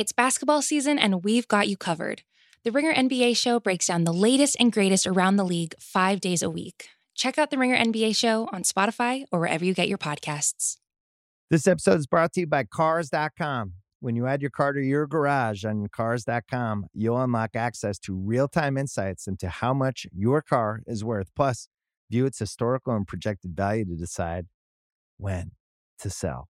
It's basketball season, and we've got you covered. The Ringer NBA show breaks down the latest and greatest around the league five days a week. Check out the Ringer NBA show on Spotify or wherever you get your podcasts. This episode is brought to you by Cars.com. When you add your car to your garage on Cars.com, you'll unlock access to real time insights into how much your car is worth. Plus, view its historical and projected value to decide when to sell.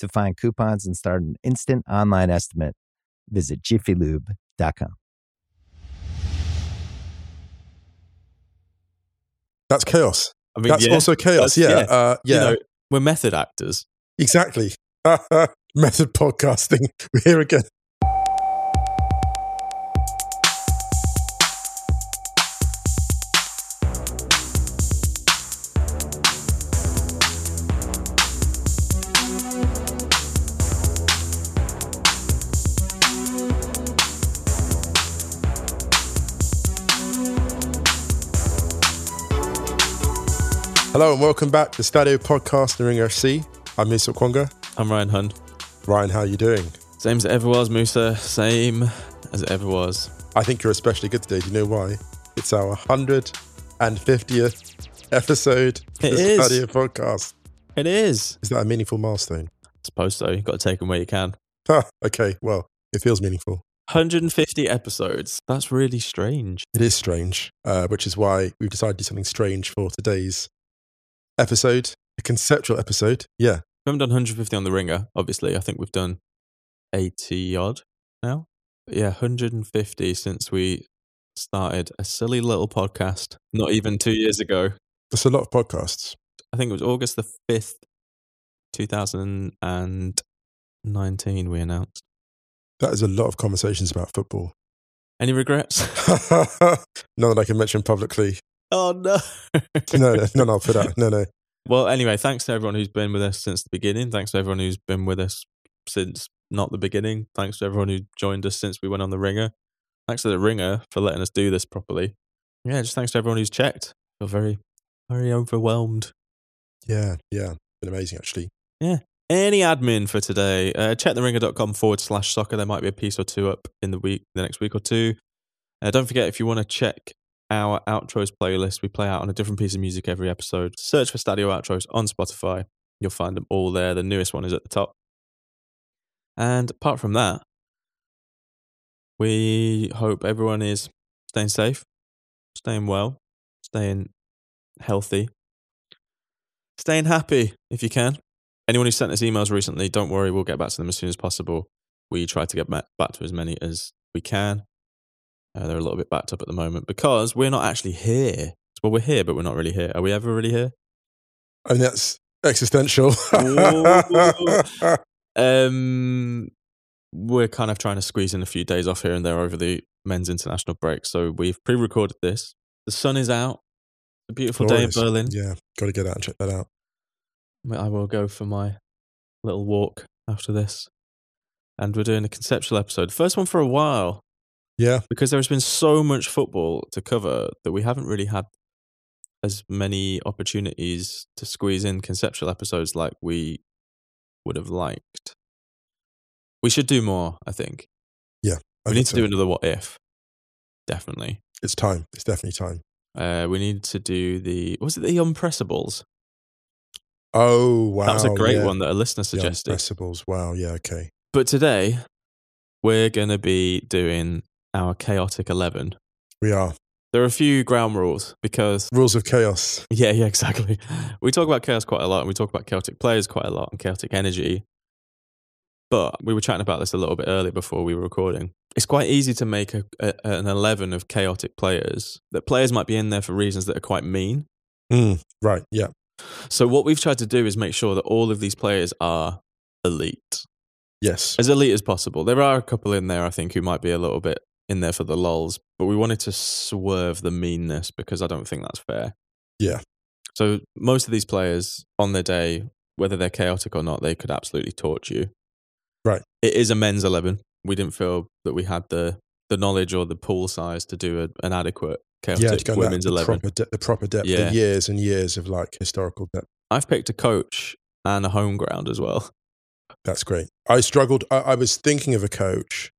To find coupons and start an instant online estimate, visit jiffylube.com. That's chaos. I mean, That's yeah, also chaos. that's- Yeah. yeah. Uh, You yeah. know, we're method actors. exactly. Method podcasting. We're here again. Hello and welcome back to Stadio Podcast Ring FC. I'm Musa Okwonga. I'm Ryan Hunn. Ryan, how are you doing? Same as it ever was, Musa. Same as it ever was. I think you're especially good today. Do you know why? It's our 150th episode of It the. Stadio Podcast. It is. Is that a meaningful milestone? I suppose so. You've got to take them where you can. Okay, well, it feels meaningful. 150 episodes. That's really strange. It is strange, uh, which is why we've decided to do something strange for today's episode, a conceptual episode. Yeah, We haven't done 150 on the ringer, obviously. I think we've done 80 odd now. But yeah, 150 since we started a silly little podcast not even two years ago. that's a lot of podcasts. I think it was August the 5th, 2019, we announced. That is a lot of conversations about football. Any regrets? None that I can mention publicly. Oh, no. No, no, no, for that. No, no. Well, anyway, thanks to everyone who's been with us since the beginning. Thanks to everyone who's been with us since not the beginning. Thanks to everyone who joined us since we went on the ringer. Thanks to the ringer for letting us do this properly. Yeah, just thanks to everyone who's checked. Feel very, very overwhelmed. Yeah, yeah. Been amazing, actually. Yeah. Any admin for today? Uh, check theringer.com forward slash soccer. There might be a piece or two up in the week, the next week or two. Uh, don't forget if you want to check our outros playlist, we play out on a different piece of music every episode. Search for Stadio Outros on Spotify. You'll find them all there. The newest one is at the top. And apart from that, we hope everyone is staying safe, staying well, staying healthy, staying happy if you can. Anyone who sent us emails recently, don't worry, we'll get back to them as soon as possible. We try to get back to as many as we can. Uh, they're a little bit backed up at the moment because we're not actually here. Well, we're here, but we're not really here. Are we ever really here? And that's existential. Um, we're kind of trying to squeeze in a few days off here and there over the men's international break. So we've pre-recorded this. The sun is out. A beautiful day in Berlin. Yeah, got to get out and check that out. I will go for my little walk after this. And we're doing a conceptual episode. First one for a while Yeah, because there has been so much football to cover that we haven't really had as many opportunities to squeeze in conceptual episodes like we would have liked. We should do more, I think. I we need to so. do another what if. Definitely. It's time. It's definitely time. Uh, we need to do the was it the unpressables? Oh wow, that was a great yeah. one that a listener The suggested. Unpressables. Wow. Yeah. Okay. But today, we're going to be doing our chaotic 11. We are. There are a few ground rules because, Rules of chaos. yeah, yeah, exactly. We talk about chaos quite a lot and we talk about chaotic players quite a lot and chaotic energy. But we were chatting about this a little bit earlier before we were recording. It's quite easy to make a, a, an 11 of chaotic players. That players might be in there for reasons that are quite mean. Mm, right. Yeah. So, what we've tried to do is make sure that all of these players are elite. Yes. as elite as possible. There are a couple in there, I think, who might be a little bit in there for the lulls, but we wanted to swerve the meanness because I don't think that's fair. Yeah. So most of these players on their day, whether they're chaotic or not, they could absolutely torch you. Right. It is a men's eleven. We didn't feel that we had the the knowledge or the pool size to do a, an adequate chaotic Yeah. To go women's the eleven. proper, de- the proper depth, Yeah. the years and years of like historical depth. I've picked a coach and a home ground as well. That's great. I struggled. I, I was thinking of a coach,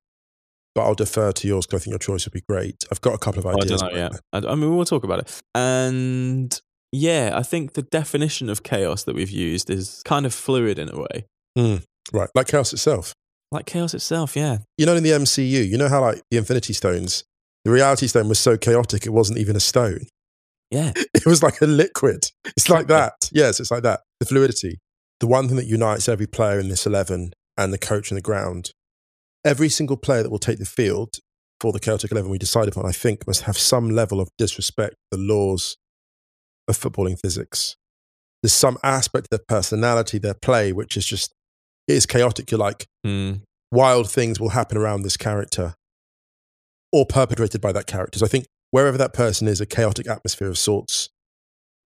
but I'll defer to yours because I think your choice would be great. I've got a couple of Oh, I ideas. don't know it. I, I mean, we'll talk about it. And yeah, I think the definition of chaos that we've used is kind of fluid in a way, hmm. Right. Like chaos itself. like chaos itself. Yeah, You know, in the MCU, you know how like the Infinity Stones, the Reality Stone was so chaotic it wasn't even a stone. yeah, It was like a liquid. It's like that. Yes, it's like that. The fluidity. The one thing that unites every player in this 11 and the coach and the ground, every single player that will take the field for the Celtic 11 we decided upon, I think, must have some level of disrespect for the laws of footballing physics. There's some aspect of their personality, their play, which is just, it is chaotic. You're like, Mm, wild things will happen around this character or perpetrated by that character. So I think wherever that person is, a chaotic atmosphere of sorts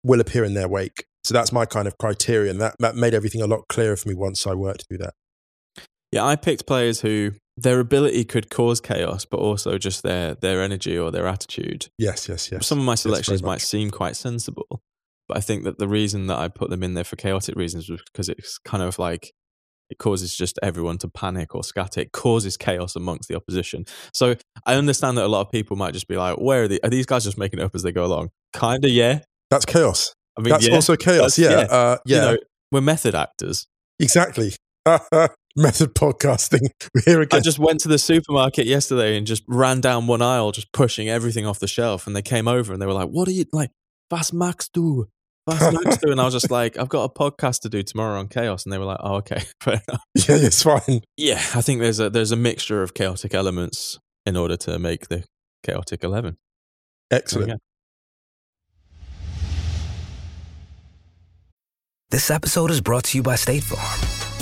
will appear in their wake. So that's my kind of criterion. That, that made everything a lot clearer for me once I worked through that. yeah. I picked players who their ability could cause chaos, but also just their their energy or their attitude. Yes, yes, yes. Some of my selections might seem quite sensible, but I think that the reason that I put them in there for chaotic reasons was because it's kind of like it causes just everyone to panic or scatter. It causes chaos amongst the opposition. So I understand that a lot of people might just be like, "Where are the? Are these guys just making it up as they go along?" Kind of, yeah. That's chaos. I mean, That's yeah, also chaos. Yeah, yeah. Uh, yeah, You know, we're method actors. exactly. Method podcasting. We're here I just went to the supermarket yesterday and just ran down one aisle, just pushing everything off the shelf. And they came over and they were like, "What are you like? Was Max do? Was Max do?" And I was just like, "I've got a podcast to do tomorrow on chaos." And they were like, "Oh, okay, fair enough." yeah, it's fine. Yeah, I think there's a there's a mixture of chaotic elements in order to make the chaotic eleven. Excellent. This episode is brought to you by State Farm.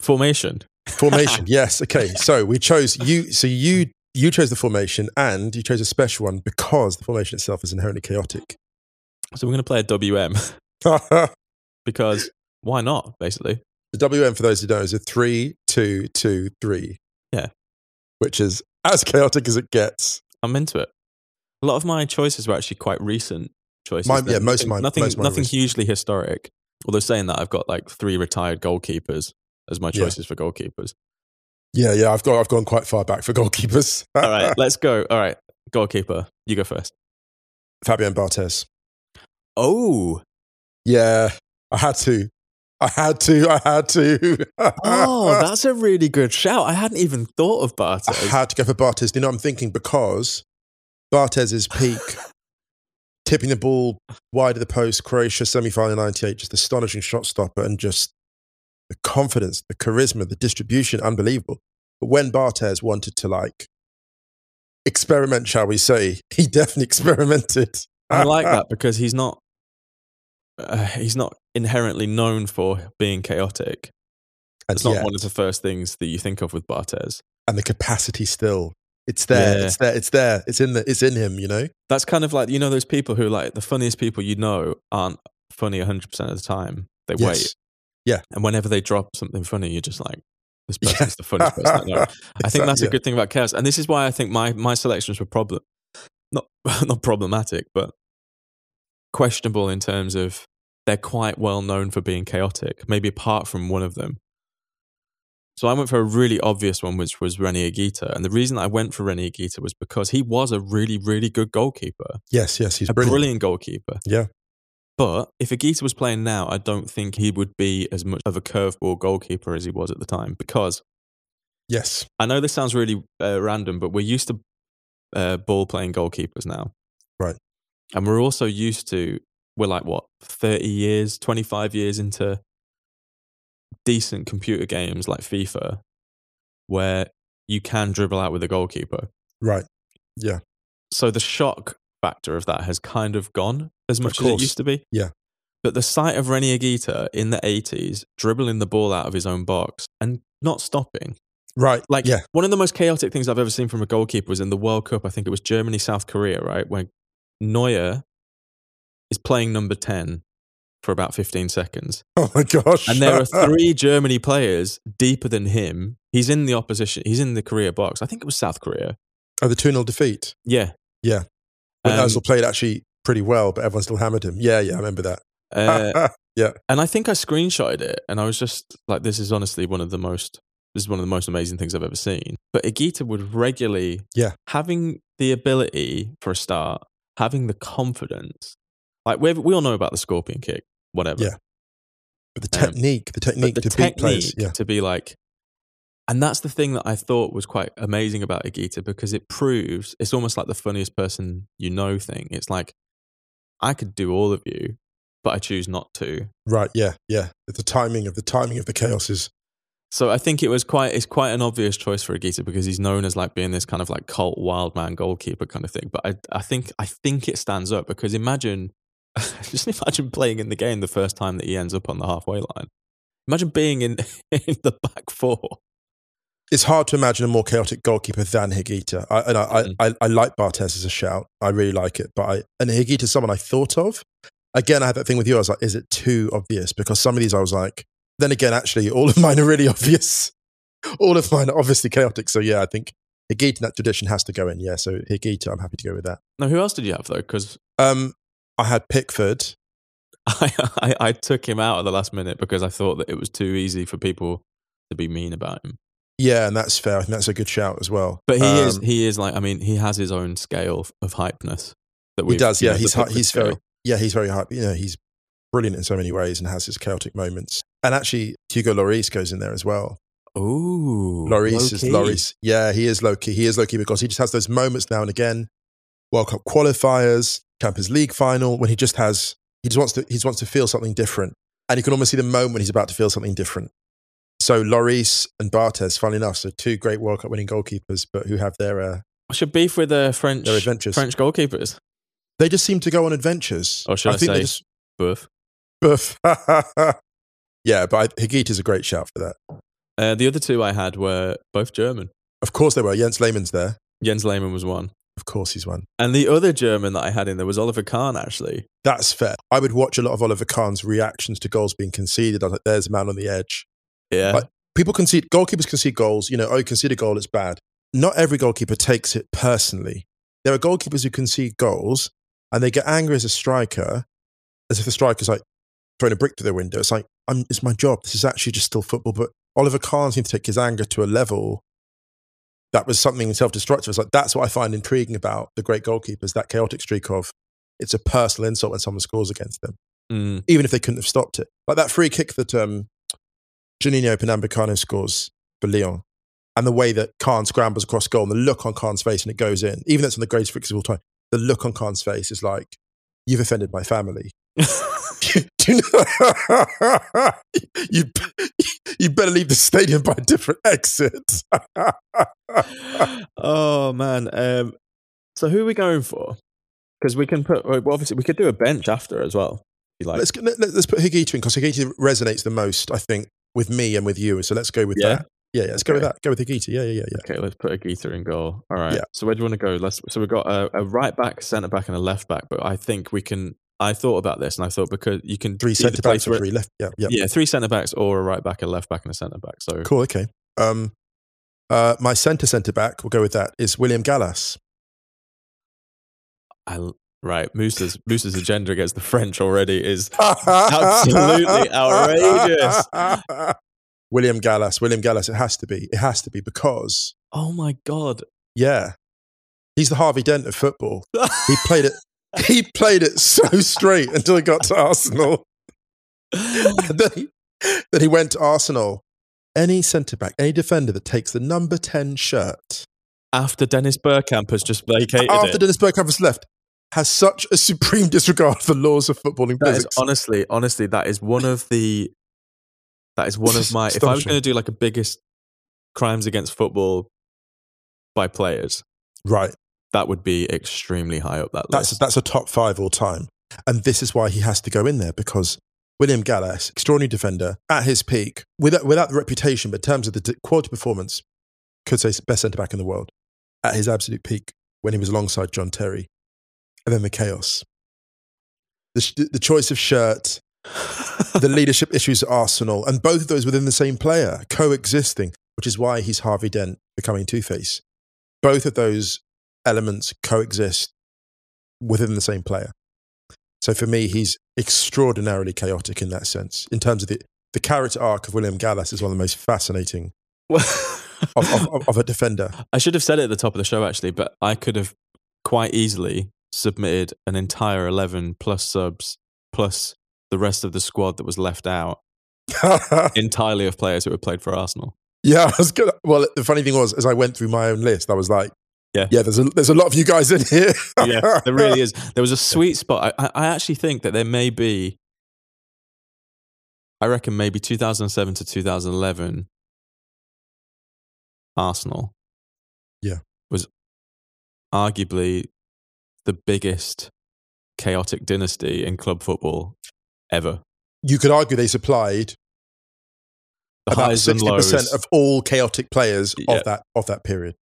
formation. Formation. yes. Okay. So we chose you. So you you chose the formation, and you chose a special one because the formation itself is inherently chaotic. So we're going to play a WM because why not? Basically, the WM for those who don't know is a three, two, two, three. Yeah. Which is as chaotic as it gets. I'm into it. A lot of my choices were actually quite recent choices. Mine- yeah, most of mine- Nothing, mine nothing hugely historic. Although saying that, I've got like three retired goalkeepers as my Yeah. choices for goalkeepers. Yeah, yeah. I've got I've gone quite far back for goalkeepers. All right, let's go. All right, goalkeeper, you go first. Fabian Barthez. Oh, Yeah, I had to. I had to. I had to. oh, that's a really good shout. I hadn't even thought of I Barthez. had to go for Barthez. You know what I'm thinking? Because Barthez's peak, tipping the ball wide of the post, Croatia semi final 98, just astonishing shot stopper and just the confidence, the charisma, the distribution, unbelievable. But when Barthez wanted to like experiment, shall we say, he definitely experimented. I like that because he's not uh, he's not inherently known for being chaotic. And, It's not yeah, one of the first things that you think of with Barthez. and the capacity still. It's there. Yeah. It's there. It's there. It's in the. It's in him. You know. That's kind of like you know those people who like the funniest people you know aren't funny 100% of the time. They Yes. wait. Yeah. And whenever they drop something funny, you're just like, this person's the funniest person I know. I think that's a good thing about chaos, and this is why I think my my selections were problem, not not problematic, but questionable in terms of they're quite well known for being chaotic. Maybe apart from one of them. So I went for a really obvious one, which was Rene Higuita, and the reason I went for Rene Higuita was because he was a really really good goalkeeper, Yes, yes, he's a brilliant. brilliant goalkeeper. Yeah. But if Higuita was playing now, I don't think he would be as much of a curveball goalkeeper as he was at the time because Yes. I know this sounds really uh, random, but we're used to uh, ball playing goalkeepers now. Right. And we're also used to, we're like, what, 30 years, 25 years into decent computer games like FIFA, where you can dribble out with a goalkeeper. Right. Yeah. So the shock factor of that has kind of gone as much as it used to be. Yeah. But the sight of Rene Higuita in the 80s dribbling the ball out of his own box and not stopping Right. like yeah. one of the most chaotic things I've ever seen from a goalkeeper was in the World Cup. I think it was Germany, South Korea, right? Where Neuer is playing number 10 for about 15 seconds. Oh my gosh. And there are three Germany players deeper than him. He's in the opposition. He's in the Korea box. I think it was South Korea. oh, the 2 0 defeat. Yeah. Yeah. When Um, Ozil played actually pretty well, but everyone still hammered him. Yeah, yeah, I remember that. uh, yeah. and I think I screenshotted it and I was just like, this is honestly one of the most, this is one of the most amazing things I've ever seen. But Higuita would regularly, Yeah. having the ability for a start, having the confidence, like we we all know about the scorpion kick, whatever. Yeah. But the Um, technique, the technique the to beat technique players. Yeah. to be like, and that's the thing that I thought was quite amazing about Higuita because it proves it's almost like the funniest person you know thing. It's like, I could do all of you, but I choose not to. Right. Yeah. Yeah. The timing of the timing of the chaos is. So I think it was quite it's quite an obvious choice for Higuita because he's known as like being this kind of like cult wild man goalkeeper kind of thing. But I I think I think it stands up because imagine just imagine playing in the game the first time that he ends up on the halfway line. Imagine being in in the back four. It's hard to imagine a more chaotic goalkeeper than Higuita. I, and I, Mm. I, I, like Barthez as a shout. I really like it. But I, and Higuita's someone I thought of. Again, I had that thing with you. I was like, is it too obvious? Because some of these I was like, then again, actually, all of mine are really obvious. all of mine are obviously chaotic. So yeah, I think Higuita in that tradition has to go in. Yeah. So Higuita, I'm happy to go with that. Now, who else did you have though? Because Um, I had Pickford. I, I I took him out at the last minute because I thought that it was too easy for people to be mean about him. Yeah, and that's fair. I think that's a good shout as well. But he is Um, he is like I mean he has his own scale of hypeness that He we've- does, yeah. know, He's hi- he's very yeah, he's very hype. You know, he's brilliant in so many ways and has his chaotic moments. And actually, Hugo Lloris goes in there as well. Ooh, Lloris is. Lloris. Yeah, he is low key. He is low key because he just has those moments now and again. World Cup qualifiers, Champions League final, when he just has he just wants to he just wants to feel something different, and you can almost see the moment when he's about to feel something different. So Lloris and Barthez, funnily enough, so two great World Cup winning goalkeepers, but who have their uh, What's your beef with the French their adventures. French goalkeepers? They just seem to go on adventures. Or should I, think they say just Buff? Buff. yeah, but I, Higuita is a great shout for that. Uh, the other two I had were both German. Of course they were. Jens Lehmann's there. Jens Lehmann was one, Of course he's one. and the other German that I had in there was Oliver Kahn. Actually, That's fair. I would watch a lot of Oliver Kahn's reactions to goals being conceded. I was like, there's a man on the edge. Yeah, Like- People concede, goalkeepers concede goals. You know, oh, you concede a goal, it's bad. Not every goalkeeper takes it personally. There are goalkeepers who concede goals and they get angry as a striker, as if the striker's like throwing a brick through their window. It's like, I'm, it's my job. This is actually just still football. But Oliver Kahn seemed to take his anger to a level that was something self-destructive. It's like, that's what I find intriguing about the great goalkeepers, that chaotic streak of it's a personal insult when someone scores against them Mm, even if they couldn't have stopped it. Like that free kick that um, Juninho Pernambucano scores for Lyon, and the way that Kahn scrambles across goal, and the look on Kahn's face, and it goes in. Even though it's on the greatest fixes of all time, the look on Kahn's face is like, "You've offended my family." You, you, you better leave the stadium by a different exit. oh man. Um, so who are we going for? Because we can put well, obviously we could do a bench after as well. Like, let's let, let's put Higuita in because Higuita resonates the most, I think, with me and with you. So let's go with Yeah? that. Yeah, yeah, let's go with that. Go with Higuita. Yeah, yeah, yeah, yeah. Okay, let's put Higuita in goal. All right. Yeah. So where do you want to go? Let's. So we've got a, a right back, centre back, and a left back. But I think we can. I thought about this, and I thought because you can Three centre backs or three- three left. Yeah, yeah. Yeah, three centre backs or a right back, a left back, and a centre back. So Cool. Okay. Um, uh, my centre centre back, we'll go with that, is William Gallas. I, right, Moose's Moose's agenda against the French already is absolutely outrageous. William Gallas, William Gallas, it has to be. It has to be because, Oh my god! yeah, he's the Harvey Dent of football. He played it. He played it so straight until he got to Arsenal. Then, he, then he went to Arsenal. Any centre back, any defender that takes the number 10 shirt After Dennis Bergkamp has just vacated after it. Dennis Bergkamp has left has such a supreme disregard for laws of footballing That is physics. honestly, honestly, that is one of the. That is one of my. If I was going to do like a biggest crimes against football by players, right. that would be extremely high up that That's, list. that's a top five all time. And this is why he has to go in there because William Gallas, extraordinary defender at his peak, without, without the reputation, but in terms of the quality performance, could say best centre back in the world at his absolute peak when he was alongside John Terry. And then the chaos. The, the choice of shirt, the leadership issues at Arsenal, and both of those within the same player coexisting, which is why he's Harvey Dent becoming Two Face. Both of those elements coexist within the same player. So for me, he's extraordinarily chaotic in that sense. In terms of the, the character arc of William Gallas is one of the most fascinating of, of, of, of a defender. I should have said it at the top of the show actually, but I could have quite easily submitted an entire 11 plus subs plus the rest of the squad that was left out entirely of players who had played for Arsenal. yeah, I was good. Well, the funny thing was, as I went through my own list, I was like, Yeah. yeah, there's a, there's a lot of you guys in here. yeah, there really is. There was a sweet spot. I, I- I actually think that there may be, I reckon maybe 2007 to 2011, Arsenal. Yeah. Was arguably the biggest chaotic dynasty in club football ever. You could argue they supplied The about sixty percent of all chaotic players Yeah. of that of that period.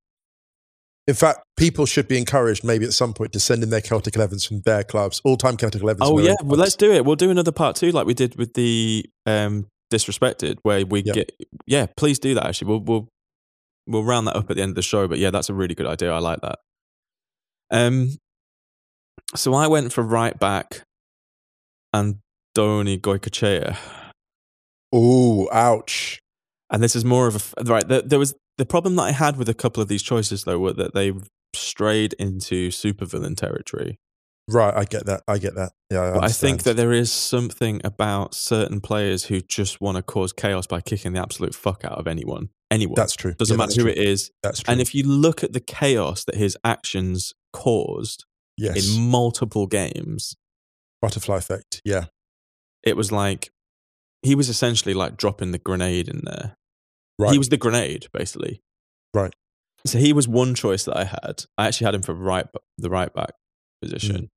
In fact, people should be encouraged, maybe at some point, to send in their Celtic elevens from their clubs, all-time Celtic elevens. Oh yeah, well let's do it. We'll do another part two, like we did with the um, disrespected, where we Yeah. get. Yeah, please do that. Actually, we'll we'll we'll round that up at the end of the show. But yeah, that's a really good idea. I like that. Um, so I went for right back, and Doni Goikoetxea, Oh, ouch! and this is more of a right. There, there was the problem that I had with a couple of these choices though, were that they strayed into supervillain territory. Right, I get that. I get that. Yeah, I, I think that there is something about certain players who just want to cause chaos by kicking the absolute fuck out of anyone. Anyone. that's true. Doesn't Yeah, matter who true. it is. That's true. And if you look at the chaos that his actions caused yes, in multiple games, butterfly effect. Yeah, it was like he was essentially like dropping the grenade in there. right. He was the grenade, basically. Right. So he was one choice that I had. I actually had him for right the right back position. Mm.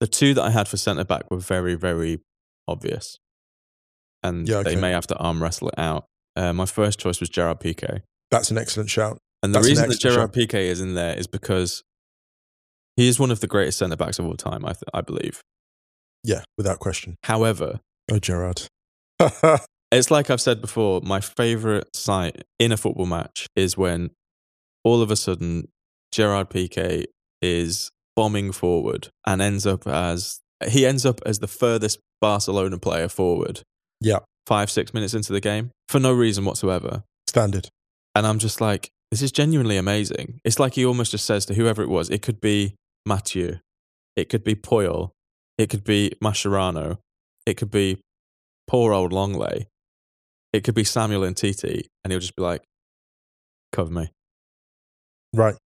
The two that I had for centre back were very, very obvious. And Yeah, they may have to arm wrestle it out. Uh, my first choice was Gerard Piqué. that's an excellent shout. And the That's reason that Gerard Piqué is in there is because he is one of the greatest centre backs of all time, I, th- I believe. Yeah, without question. However, Oh, Gerard. It's like I've said before, my favorite sight in a football match is when all of a sudden Gerard Piqué is bombing forward and ends up as he ends up as the furthest Barcelona player forward. Yeah. Five, six minutes into the game for no reason whatsoever. Standard. And I'm just like, this is genuinely amazing. It's like he almost just says to whoever it was, it could be Mathieu, it could be Puyol, it could be Mascherano, it could be poor old Lenglet, it could be Samuel Umtiti, and he'll just be like, cover me. Right.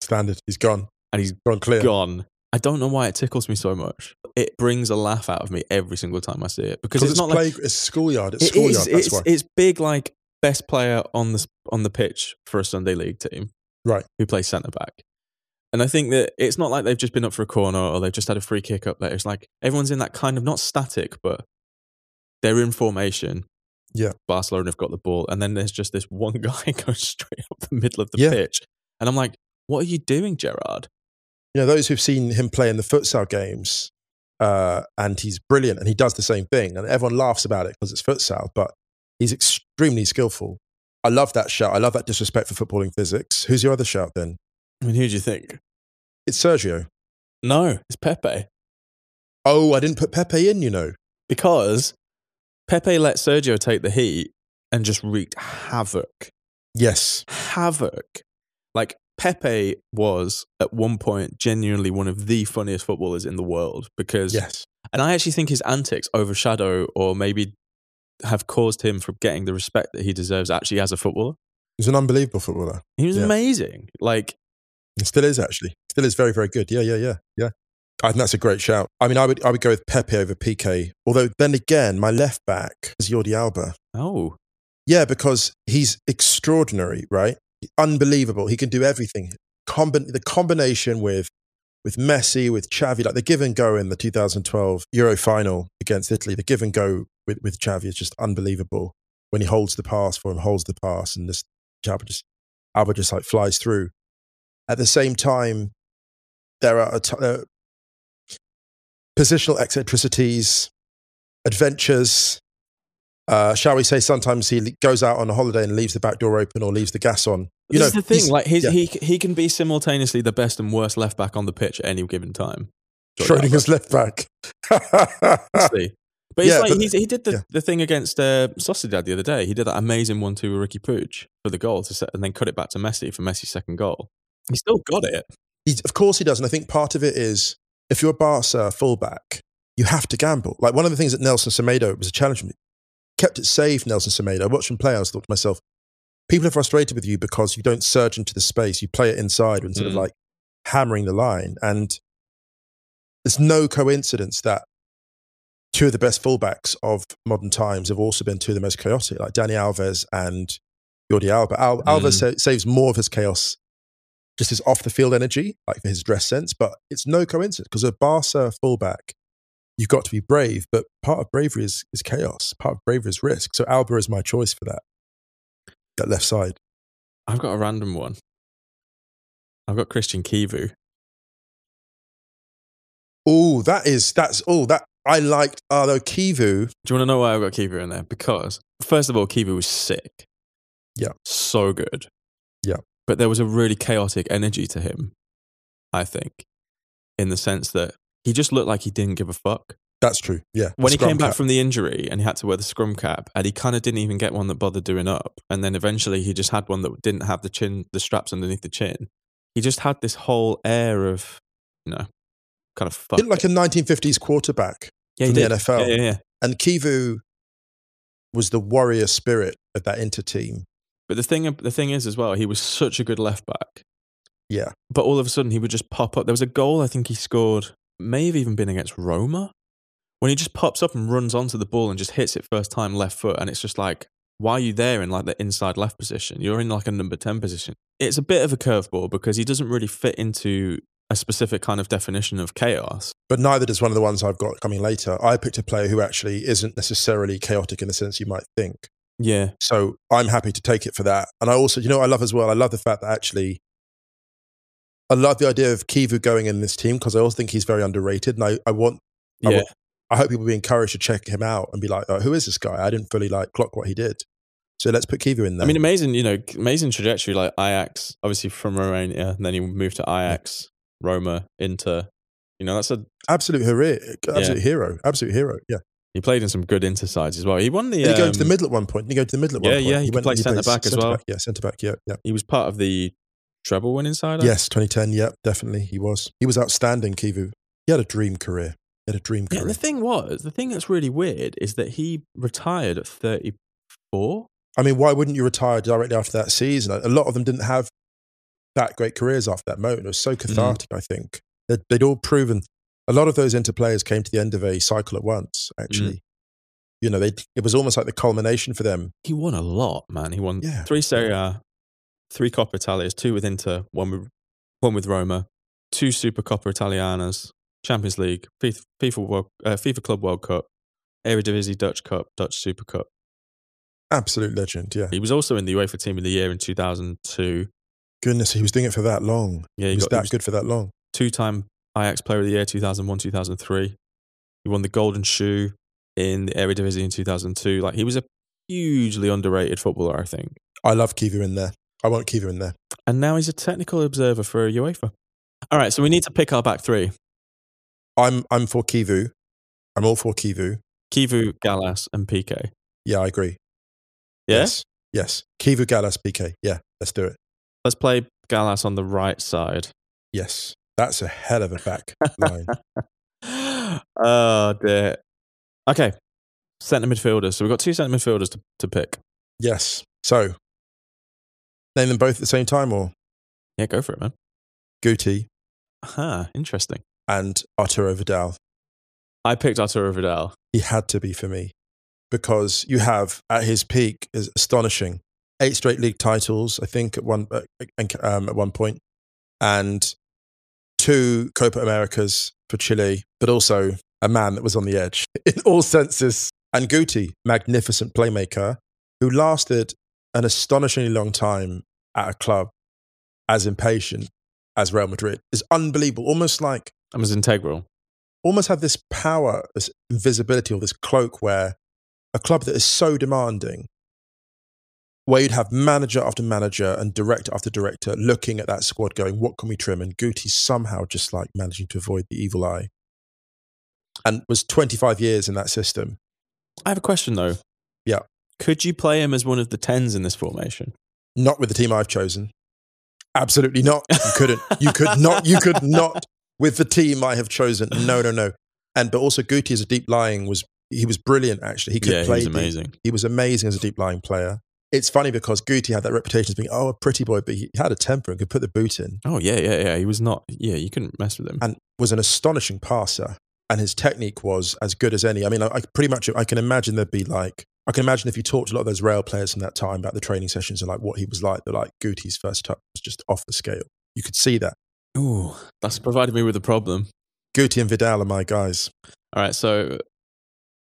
Standard. He's gone. And he's Gone clear. gone. I don't know why it tickles me so much. It brings a laugh out of me every single time I see it because Because it's, it's, not play, like it's schoolyard. It's it schoolyard. is, That's it's, why. it's big like best player on the on the pitch for a Sunday league team. Right. who plays centre back. And I think that it's not like they've just been up for a corner or they've just had a free kick up there. It's like everyone's in that kind of not static, but they're in formation. Yeah. Barcelona have got the ball, and then there's just this one guy going straight up the middle of the Yeah. pitch. And I'm like, what are you doing, Gerard? you know, those who've seen him play in the futsal games, uh, and he's brilliant and he does the same thing. And everyone laughs about it because it's futsal, but he's extremely skillful. I love that shout. I love that disrespect for footballing physics. Who's your other shout then? I mean, who do you think? It's Sergio. No, it's Pepe. Oh, I didn't put Pepe in, you know. Because Pepe let Sergio take the heat and just wreaked havoc. Yes. Havoc. Like, Pepe was at one point genuinely one of the funniest footballers in the world because, Yes. and I actually think his antics overshadow or maybe have caused him from getting the respect that he deserves actually as a footballer. He's an unbelievable footballer. He was Yeah. amazing. Like, He still is actually. Still is very, very good. Yeah, yeah, yeah, yeah. I think that's a great shout. I mean, I would, I would go with Pepe over Piqué. Although then again, my left back is Jordi Alba. oh, Yeah, because he's extraordinary, right? Unbelievable. He can do everything. Combi- the combination with with Messi, with Xavi, like the give and go in the 2012 Euro final against Italy, the give and go with, with Xavi is just unbelievable. When he holds the pass for him, holds the pass, and this Alba just Alba just like flies through. At the same time, there are a t- uh, positional eccentricities, adventures, uh, shall we say, sometimes he goes out on a holiday and leaves the back door open or leaves the gas on. You this know, is the thing. Like, his, yeah. he he can be simultaneously the best and worst left back on the pitch at any given time. Schrodinger's left back. But it's Yeah, like but- he's, he did the, yeah. the thing against uh, Sociedad the other day. He did that amazing one two with Riqui Puig for the goal to set, and then cut it back to Messi for Messi's second goal. He still got it. He's, of course he does. And I think part of it is if you're a Barca fullback, you have to gamble. Like one of the things that Nelson Semedo was a challenge for me. Kept it safe, Nelson Semedo. I watched him play. I was thought to myself, people are frustrated with you because you don't surge into the space. You play it inside instead of Mm. like hammering the line. And there's no coincidence that two of the best fullbacks of modern times have also been two of the most chaotic, like Dani Alves and Jordi Alba. Al- Alves sa- saves more of his chaos just his off the field energy, like for his dress sense. But it's no coincidence because a Barca fullback, you've got to be brave. But part of bravery is, is chaos. Part of bravery is risk. So Alba is my choice for that. That left side. I've got a random one. I've got Cristian Chivu. Oh, that is that's oh that I liked. Although Chivu, Do you want to know why I've got Chivu in there? Because first of all, Chivu was sick. Yeah. so good. Yeah. But there was a really chaotic energy to him. I think, in the sense that he just looked like he didn't give a fuck. that's true. Yeah, when he came back cap. from the injury and he had to wear the scrum cap and he kind of didn't even get one that bothered doing up and then eventually he just had one that didn't have the chin the straps underneath the chin he just had this whole air of you know kind of fuck He looked like a 1950s quarterback, yeah, from the. NFL. yeah, yeah, yeah. and Chivu was the warrior spirit of that Inter team. But the thing the thing is as well he was such a good left back. Yeah, but all of a sudden he would just pop up. There was a goal i think he scored may have even been against roma when he just pops up and runs onto the ball and just hits it first time left foot and it's just like why are you there in like the inside left position? You're in like a number 10 position. It's a bit of a curveball because he doesn't really fit into a specific kind of definition of chaos. But neither does one of the ones I've got coming later. I picked a player who actually isn't necessarily chaotic in the sense you might think. Yeah So I'm happy to take it for that. And I also, you know, what I love as well. I love the fact that actually, I love the idea of Chivu going in this team because I also think he's very underrated. And I, I want, I, yeah want- I hope people be encouraged to check him out and be like, oh, who is this guy? I didn't fully like clock what he did. So let's put Chivu in there. I mean, amazing, you know, amazing trajectory like Ajax, obviously from Romania, and then he moved to Ajax, Roma, Inter. You know, that's a absolute hero, absolute hero, absolute hero. Yeah. He played in some good Inter sides as well. He won the. Did he go to the um, middle at one point? Did he go to the middle at yeah, one point? yeah, he could play and centre played back as well. back. Yeah, centre back. Yeah, yeah. He was part of the treble winning side. Yes, 2010. Yeah, definitely. He was. He was outstanding, Chivu. He had a dream career. He had a dream Yeah, career. the thing was, the thing that's really weird is that he retired at 34. I mean, why wouldn't you retire directly after that season? A lot of them didn't have that great careers after that moment. It was so cathartic, I think. They'd, they'd all proven, a lot of those inter players came to the end of a cycle at once, actually. You know, they it was almost like the culmination for them. He won a lot, man. He won Yeah. three Serie A, three Coppa Italias, two with Inter, one with, one with Roma, two Super Coppa Italianas, Champions League, FIFA, FIFA, World, uh, FIFA Club World Cup, Eredivisie Dutch Cup, Dutch Super Cup. Absolute legend, yeah. He was also in the UEFA Team of the Year in 2002. Goodness, he was doing it for that long. Yeah, he he was got- he that was- good for that long. two-time Ajax Player of the Year 2001 2003. He won the Golden Shoe in the Eredivisie in 2002. Like he was a hugely underrated footballer, I think. I love Chivu in there. I want Chivu in there. And now he's a technical observer for UEFA. All right, so we need to pick our back three. I'm I'm for Chivu. I'm all for Chivu. Chivu, Gallas, and Piqué. Yeah, I agree. Yeah? Yes. Yes. Chivu Gallas Piqué. Yeah, let's do it. Let's play Gallas on the right side. Yes. That's a hell of a back line. oh, dear. Okay. Centre midfielders. So we've got two centre midfielders to, to pick. Yes. So, name them both at the same time or Yeah, go for it, man. Guti Huh, interesting. and Arturo Vidal. I picked Arturo Vidal. He had to be for me because you have at his peak is astonishing. Eight straight league titles, I think, at one uh, um, at one point, and two Copa Americas for Chile, but also a man that was on the edge in all senses. And Guti, magnificent playmaker, who lasted an astonishingly long time at a club as impatient as Real Madrid is unbelievable. Almost like I was integral. almost have this power, this invisibility, or this cloak where a club that is so demanding, where you'd have manager after manager and director after director looking at that squad going, what can we trim? And Guti somehow just like managing to avoid the evil eye and was 25 years in that system. I have a question, though. Yeah. Could you play him as one of the tens in this formation? Not with the team I've chosen. Absolutely not. You couldn't. You could not. You could not with the team I have chosen. No, no, no. And but also Guti as a deep lying was he was brilliant. Actually, he could yeah, play. he's deep. amazing. He was amazing as a deep lying player. It's funny because Guti had that reputation as being oh a pretty boy, but he had a temper and could put the boot in, Oh, yeah, yeah, yeah. He was not, yeah, you couldn't mess with him. and was an astonishing passer. And his technique was as good as any. I mean, I, I pretty much I can imagine there'd be like I can imagine if you talked to a lot of those rail players from that time about the training sessions and like what he was like, that like Guti's first touch was just off the scale. You could see that. Ooh, that's provided me with a problem. Guti and Vidal are my guys. All right, so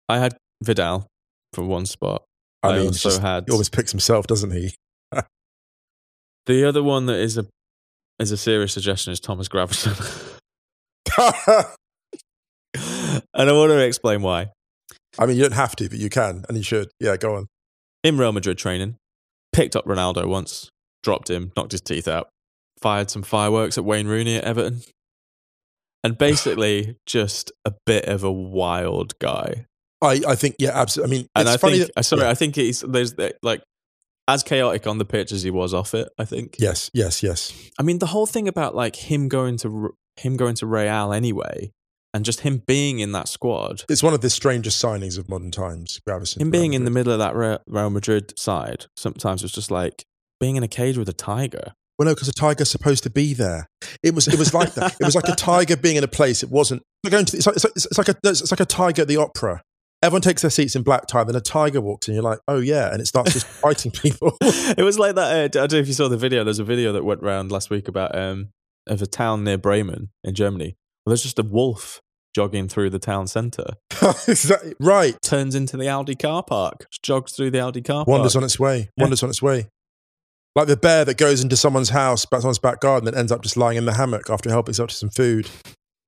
I had Vidal for one spot. I, I, mean, also just- had he always picks himself, doesn't he? the other one that is a is a serious suggestion is Thomas Gravesen, and I want to explain why. I mean, you don't have to, but you can, and you should. Yeah, go on. In Real Madrid training, picked up Ronaldo once, dropped him, knocked his teeth out, fired some fireworks at Wayne Rooney at Everton, and basically just a bit of a wild guy. I, I think, yeah, absolutely. I mean, And it's I funny. think, that, sorry, yeah. I think he's there's like as chaotic on the pitch as he was off it. I think. yes, yes, yes. I mean, the whole thing about like him going to him going to Real anyway, and just him being in that squad, It's one of the strangest signings of modern times. Gravesen. him being in the middle of that Real Madrid side, sometimes it's just like being in a cage with a tiger. Well, no, because a tiger's supposed to be there. It was, it was like that. It was like a tiger being in a place. It wasn't. Going to, it's, like, it's, like, it's like a, it's like a tiger at the opera. Everyone takes their seats in black tie, then a tiger walks in. You're like, oh yeah, and it starts just biting people. it was like that. Uh, I don't know if you saw the video. There's a video that went around last week about um of a town near Bremen in Germany. Well, there's just a wolf jogging through the town centre. Right. Turns into the Audi car park. Jogs through the Audi car park. Wanders on its way. Yeah. Wanders on its way. Like the bear that goes into someone's house, back someone's back garden, and ends up just lying in the hammock after helping himself to some food.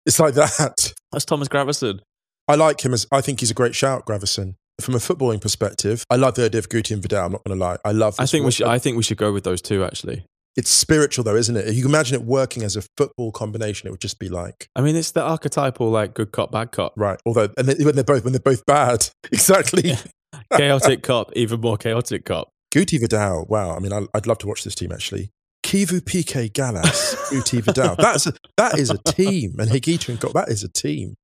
It's like that. That's Thomas Gravesen. I like him as I think he's a great shout, Gravesen. From a footballing perspective, I love the idea of Guti and Vidal. I'm not going to lie. I love. I think we should. I think we should go with those two. Actually, It's spiritual though, isn't it? You can imagine it working as a football combination. It would just be like I mean, it's the archetypal like good cop, bad cop, right. Although, and they, when they're both when they're both bad, exactly. chaotic cop, even more chaotic cop. Guti Vidal. Wow. I mean, I, I'd love to watch this team actually. Chivu Piqué Gallas, Guti Vidal. That's a, that is a team, and Higuita and Got that is a team.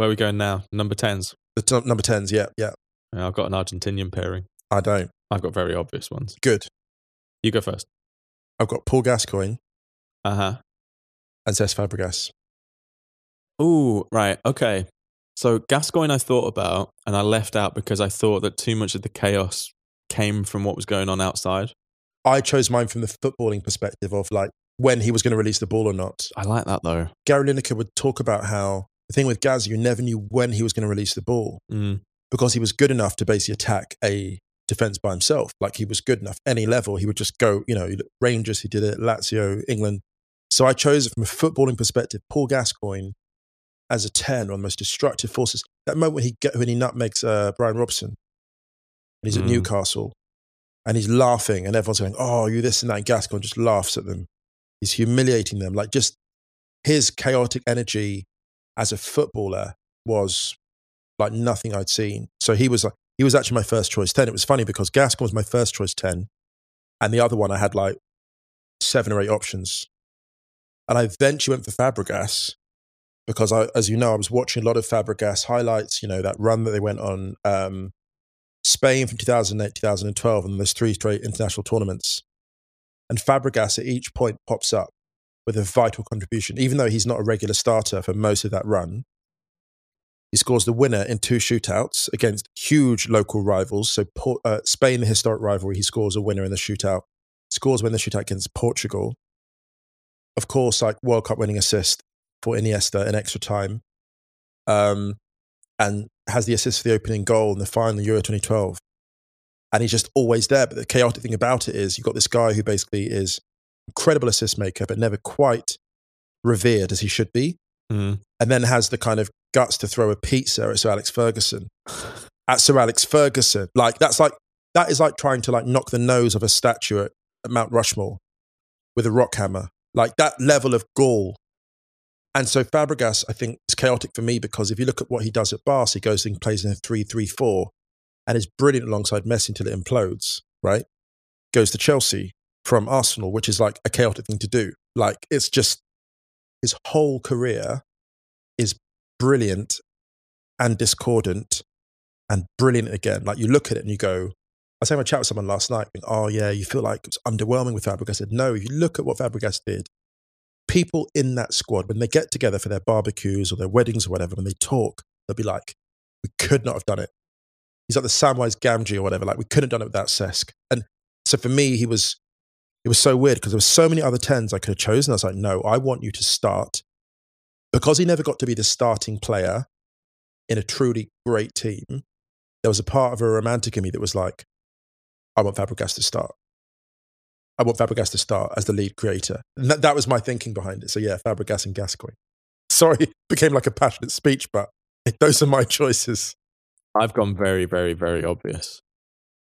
Where are we going now? Number tens. The t- number tens. Yeah, yeah. Yeah, I've got an Argentinian pairing. I don't. I've got very obvious ones. Good. You go first. I've got Paul Gascoigne Uh huh. and Cesc Fabregas. Ooh, right. Okay. So Gascoigne I thought about and I left out because I thought that too much of the chaos came from what was going on outside. I chose mine from the footballing perspective of like when he was going to release the ball or not. I like that though. Gary Lineker would talk about how the thing with Gaz, you never knew when he was going to release the ball Mm. because he was good enough to basically attack a defense by himself. Like he was good enough, any level, he would just go, you know, Rangers, he did it, Lazio, England. So I chose it from a footballing perspective, Paul Gascoigne, as a 10, one of the most destructive forces. That moment when he, get, when he nutmegs uh, Brian Robson, and he's at Mm. Newcastle, and he's laughing, and everyone's going, oh, you this and that, and Gascoigne just laughs at them. He's humiliating them. Like, just his chaotic energy as a footballer was like nothing I'd seen. So he was, like, he was actually my first choice 10. It was funny because Gascoigne was my first choice 10, and the other one I had like seven or eight options. And I eventually went for Fabregas because, I, as you know, I was watching a lot of Fabregas highlights. You know that run that they went on um, Spain from 2008, 2012, and those three straight international tournaments. And Fabregas at each point pops up with a vital contribution, even though he's not a regular starter for most of that run. He scores the winner in two shootouts against huge local rivals. So uh, Spain, the historic rivalry, he scores a winner in the shootout. Scores when the shootout against Portugal. Of course, like World Cup winning assist for Iniesta in extra time, um, and has the assist for the opening goal in the final Euro 2012. And he's just always there. But the chaotic thing about it is you've got this guy who basically is incredible assist maker, but never quite revered as he should be Mm. and then has the kind of guts to throw a pizza at Sir Alex Ferguson. At Sir Alex Ferguson, like that's like that is like trying to like knock the nose of a statue at, at Mount Rushmore with a rock hammer. Like that level of gall. And so Fabregas, I think, is chaotic for me because if you look at what he does at Barca, he goes and plays in a 3 3 4 and is brilliant alongside Messi until it implodes, right? Goes to Chelsea from Arsenal, which is like a chaotic thing to do. Like it's just his whole career is brilliant and discordant and brilliant again. Like you look at it and you go, I was having a chat with someone last night, going, oh yeah, you feel like it's underwhelming with Fabregas. I said, no, if you look at what Fabregas did, people in that squad, when they get together for their barbecues or their weddings or whatever, when they talk, they'll be like, we could not have done it. He's like the Samwise Gamgee or whatever. Like we couldn't have done it without Cesc. And so for me, he was, it was so weird because there were so many other 10s I could have chosen. I was like, no, I want you to start. Because he never got to be the starting player in a truly great team, there was a part of a romantic in me that was like, I want Fabregas to start. I want Fabregas to start as the lead creator. And that, that was my thinking behind it. So yeah, Fabregas and Gascoigne. Sorry, it became like a passionate speech, but those are my choices. I've gone very, very, very obvious.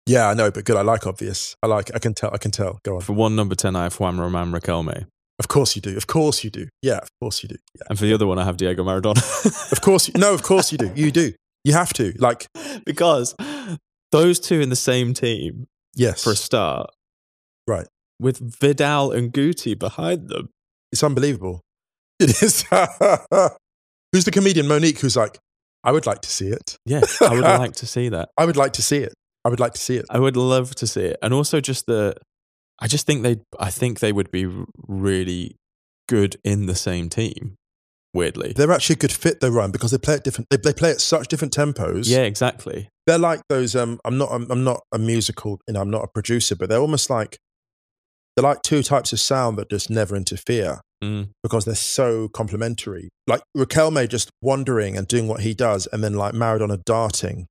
Yeah, I know, but good. I like obvious. I like. I can tell. I can tell. Go on. For one number 10, I have Juan Roman Riquelme. Of course you do. Of course you do. Yeah, of course you do. Yeah. And for the other one, I have Diego Maradona. Of course. You, no, of course you do. You do. You have to. Like, because those two in the same team yes. for a start, Right. with Vidal and Guti behind them. It's unbelievable. It is. who's the comedian Monique? Who's like, I would like to see it. Yeah, I would like to see that. I would like to see it. I would like to see it. I would love to see it. And also just the I just think they I think they would be really good in the same team. Weirdly. They're actually a good fit though, Ryan, because they play at different. They, they play at such different tempos. Yeah, exactly. they're like those. Um, I'm not. I'm, I'm not a musical. You know, I'm not a producer, but they're almost like they're like two types of sound that just never interfere Mm. because they're so complementary. Like Riquelme just wandering and doing what he does, and then like Maradona darting.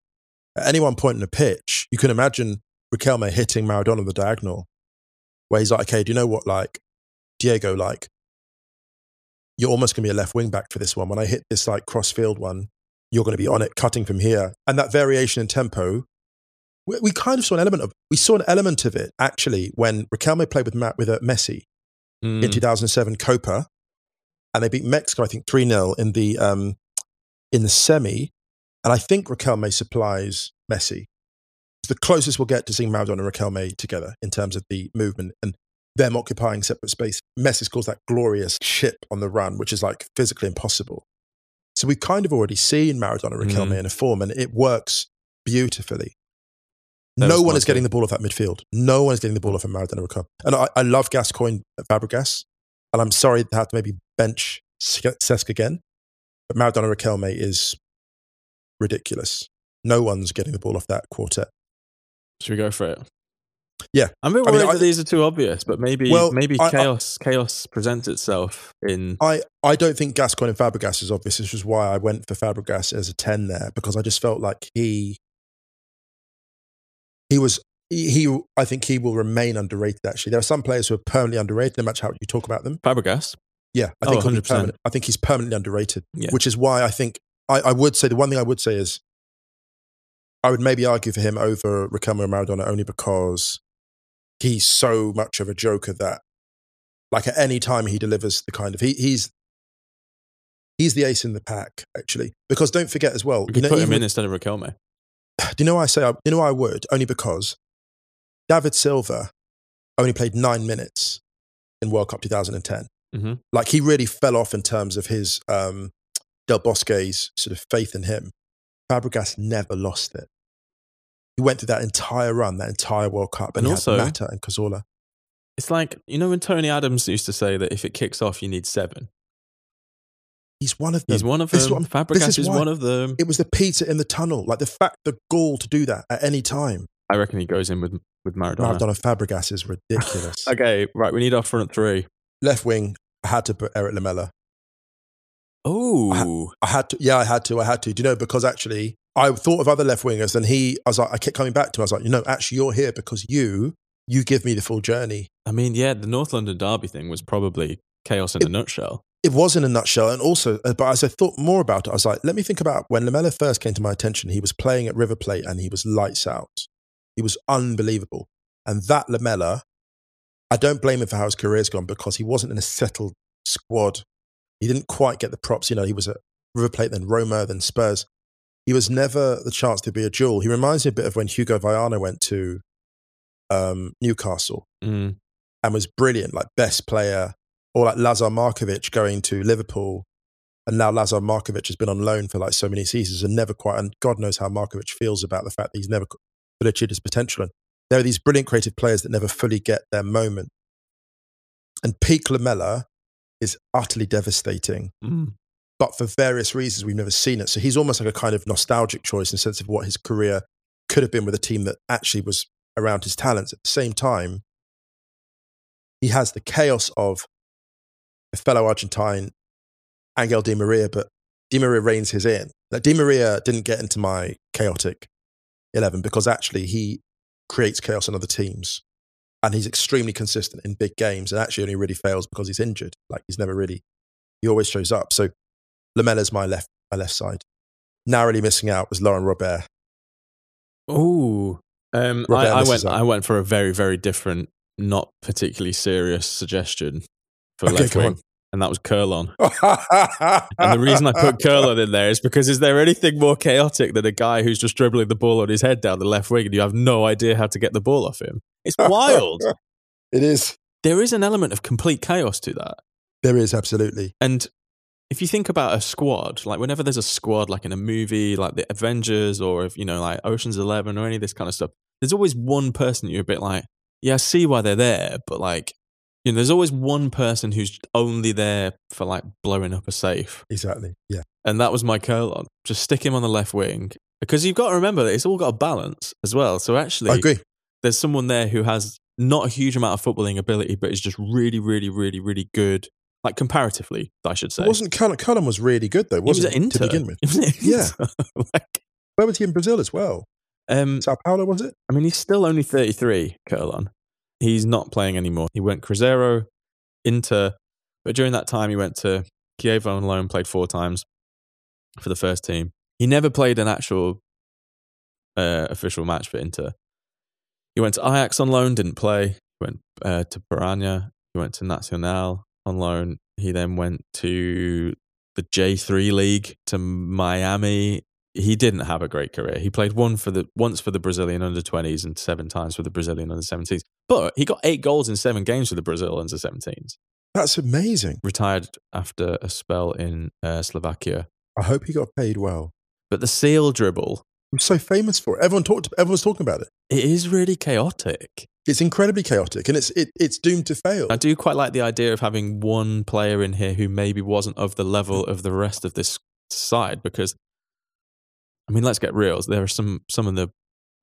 At any one point in the pitch, you can imagine Riquelme hitting Maradona on the diagonal, where he's like, "Okay, do you know what? Like Diego, like you're almost going to be a left wing back for this one. When I hit this like cross field one, you're going to be on it, cutting from here, and that variation in tempo." We, we kind of saw an element of we saw an element of it actually when Riquelme played with Matt with uh, Messi in Mm. 2007 Copa, and they beat Mexico, I think three 0 in the um, in the semi. And I think Riquelme supplies Messi. It's the closest we'll get to seeing Maradona and Riquelme together in terms of the movement and them occupying separate space. Messi scores that glorious chip on the run, which is like physically impossible. So we've kind of already seen Maradona and Riquelme Mm. in a form, and it works beautifully. That no one is getting the ball off that midfield. No one is getting the ball off of Maradona Raquel. And I, I love Gascoigne Fabregas, and I'm sorry to have to maybe bench Cesc again, but Maradona Riquelme is ridiculous. No one's getting the ball off that quartet. Should we go for it? Yeah. I'm a bit I mean, worried I- that these are too obvious, but maybe Well, maybe I- chaos chaos presents itself in I, I don't think Gascoigne and Fabregas is obvious, which is why I went for Fabregas as a 10 there, because I just felt like he he was he, he I think he will remain underrated actually. There are some players who are permanently underrated, no matter how you talk about them. Fabregas. Yeah, I Oh, think he'll 100%. I think he's permanently underrated. Yeah. Which is why I think I, I would say the one thing I would say is I would maybe argue for him over or Maradona only because he's so much of a joker that like at any time he delivers the kind of he, he's he's the ace in the pack actually. Because don't forget as well We you know, put him in instead of Riquelme. do you know why I say I, you know why I would? Only because David Silva only played nine minutes in World Cup 2010 hmm like he really fell off in terms of his um, Del Bosque's sort of faith in him. Fabregas never lost it. He went through that entire run, that entire World Cup, and, And also- Mata and Cazorla. It's like you know when Tony Adams used to say that if it kicks off, you need seven. He's one of them. He's one of This is them. what Fabregas is is one of them. It was the Peter in the tunnel, like the fact, the gall to do that at any time. I reckon he goes in with with Maradona. Maradona Fabregas is ridiculous. Okay, right. We need our front three. Left wing, I had to put Erik Lamela. Oh, I had to, yeah, I had to, I had to. Do you know? Because actually, I thought of other left wingers, and he, I was like, I kept coming back to him. I was like, you know, actually, you're here because you, you give me the full journey. I mean, yeah, the North London Derby thing was probably chaos in a nutshell. It was in a nutshell, and also, uh, but as I thought more about it, I was like, let me think about when Lamela first came to my attention. He was playing at River Plate, and he was lights out. He was unbelievable, and that Lamela, I don't blame him for how his career's gone because he wasn't in a settled squad. He didn't quite get the props. You know, he was at River Plate, then Roma, then Spurs. He was never the chance to be a jewel. He reminds me a bit of when Hugo Viana went to um, Newcastle Mm. and was brilliant, like best player, or like Lazar Markovic going to Liverpool. And now Lazar Markovic has been on loan for like so many seasons and never quite, and God knows how Markovic feels about the fact that he's never fully achieved his potential. And there are these brilliant creative players that never fully get their moment. And peak Lamela is utterly devastating, Mm. but for various reasons, we've never seen it. So he's almost like a kind of nostalgic choice in the sense of what his career could have been with a team that actually was around his talents. At the same time, he has the chaos of a fellow Argentine, Angel Di Maria, but Di Maria reins his in. Like Di Maria didn't get into my chaotic 11 because actually he creates chaos in other teams. And he's extremely consistent in big games and actually only really fails because he's injured. Like he's never really, he always shows up. So Lamela's my left, my left side. Narrowly missing out was Laurent Robert. Oh, um, I, I went. I went for a very, very different, not particularly serious suggestion for Okay, left wing. And that was Kerlon. And the reason I put Kerlon in there is because is there anything more chaotic than a guy who's just dribbling the ball on his head down the left wing and you have no idea how to get the ball off him? It's wild. it is. there is an element of complete chaos to that. There is absolutely. And if you think about a squad, like whenever there's a squad, like in a movie, like the Avengers or if, you know, like Ocean's Eleven or any of this kind of stuff, there's always one person you're a bit like, yeah, I see why they're there, but like, you know, there's always one person who's only there for like blowing up a safe. Exactly. Yeah. And that was my Kerlon. Just stick him on the left wing. Because you've got to remember that it's all got a balance as well. So actually, I agree. there's someone there who has not a huge amount of footballing ability, but is just really, really, really, really good. Like comparatively, I should say. It wasn't Cullen, Cullen was really good though, was wasn't he, Inter to begin with? Was Yeah. Like, Where was he in Brazil as well? um, Sao Paulo was it? I mean, he's still only 33, Kerlon. He's not playing anymore. He went Cruzeiro, Inter, but during that time, he went to Chievo on loan, played four times for the first team. He never played an actual uh, official match for Inter. He went to Ajax on loan, didn't play. Went uh, to Paraná. He went to Nacional on loan. He then went to the J3 League to Miami. He didn't have a great career. He played one for the once for the Brazilian under 20s and seven times for the Brazilian under 17s. But he got eight goals in seven games for the Brazil under 17s. That's amazing. Retired after a spell in uh, Slovakia. I hope he got paid well. But the seal dribble, He was so famous for it. Everyone talked. Everyone's talking about it. it is really chaotic. It's incredibly chaotic, and it's it, it's doomed to fail. I do quite like the idea of having one player in here who maybe wasn't of the level of the rest of this side because I mean let's get real there are some some of the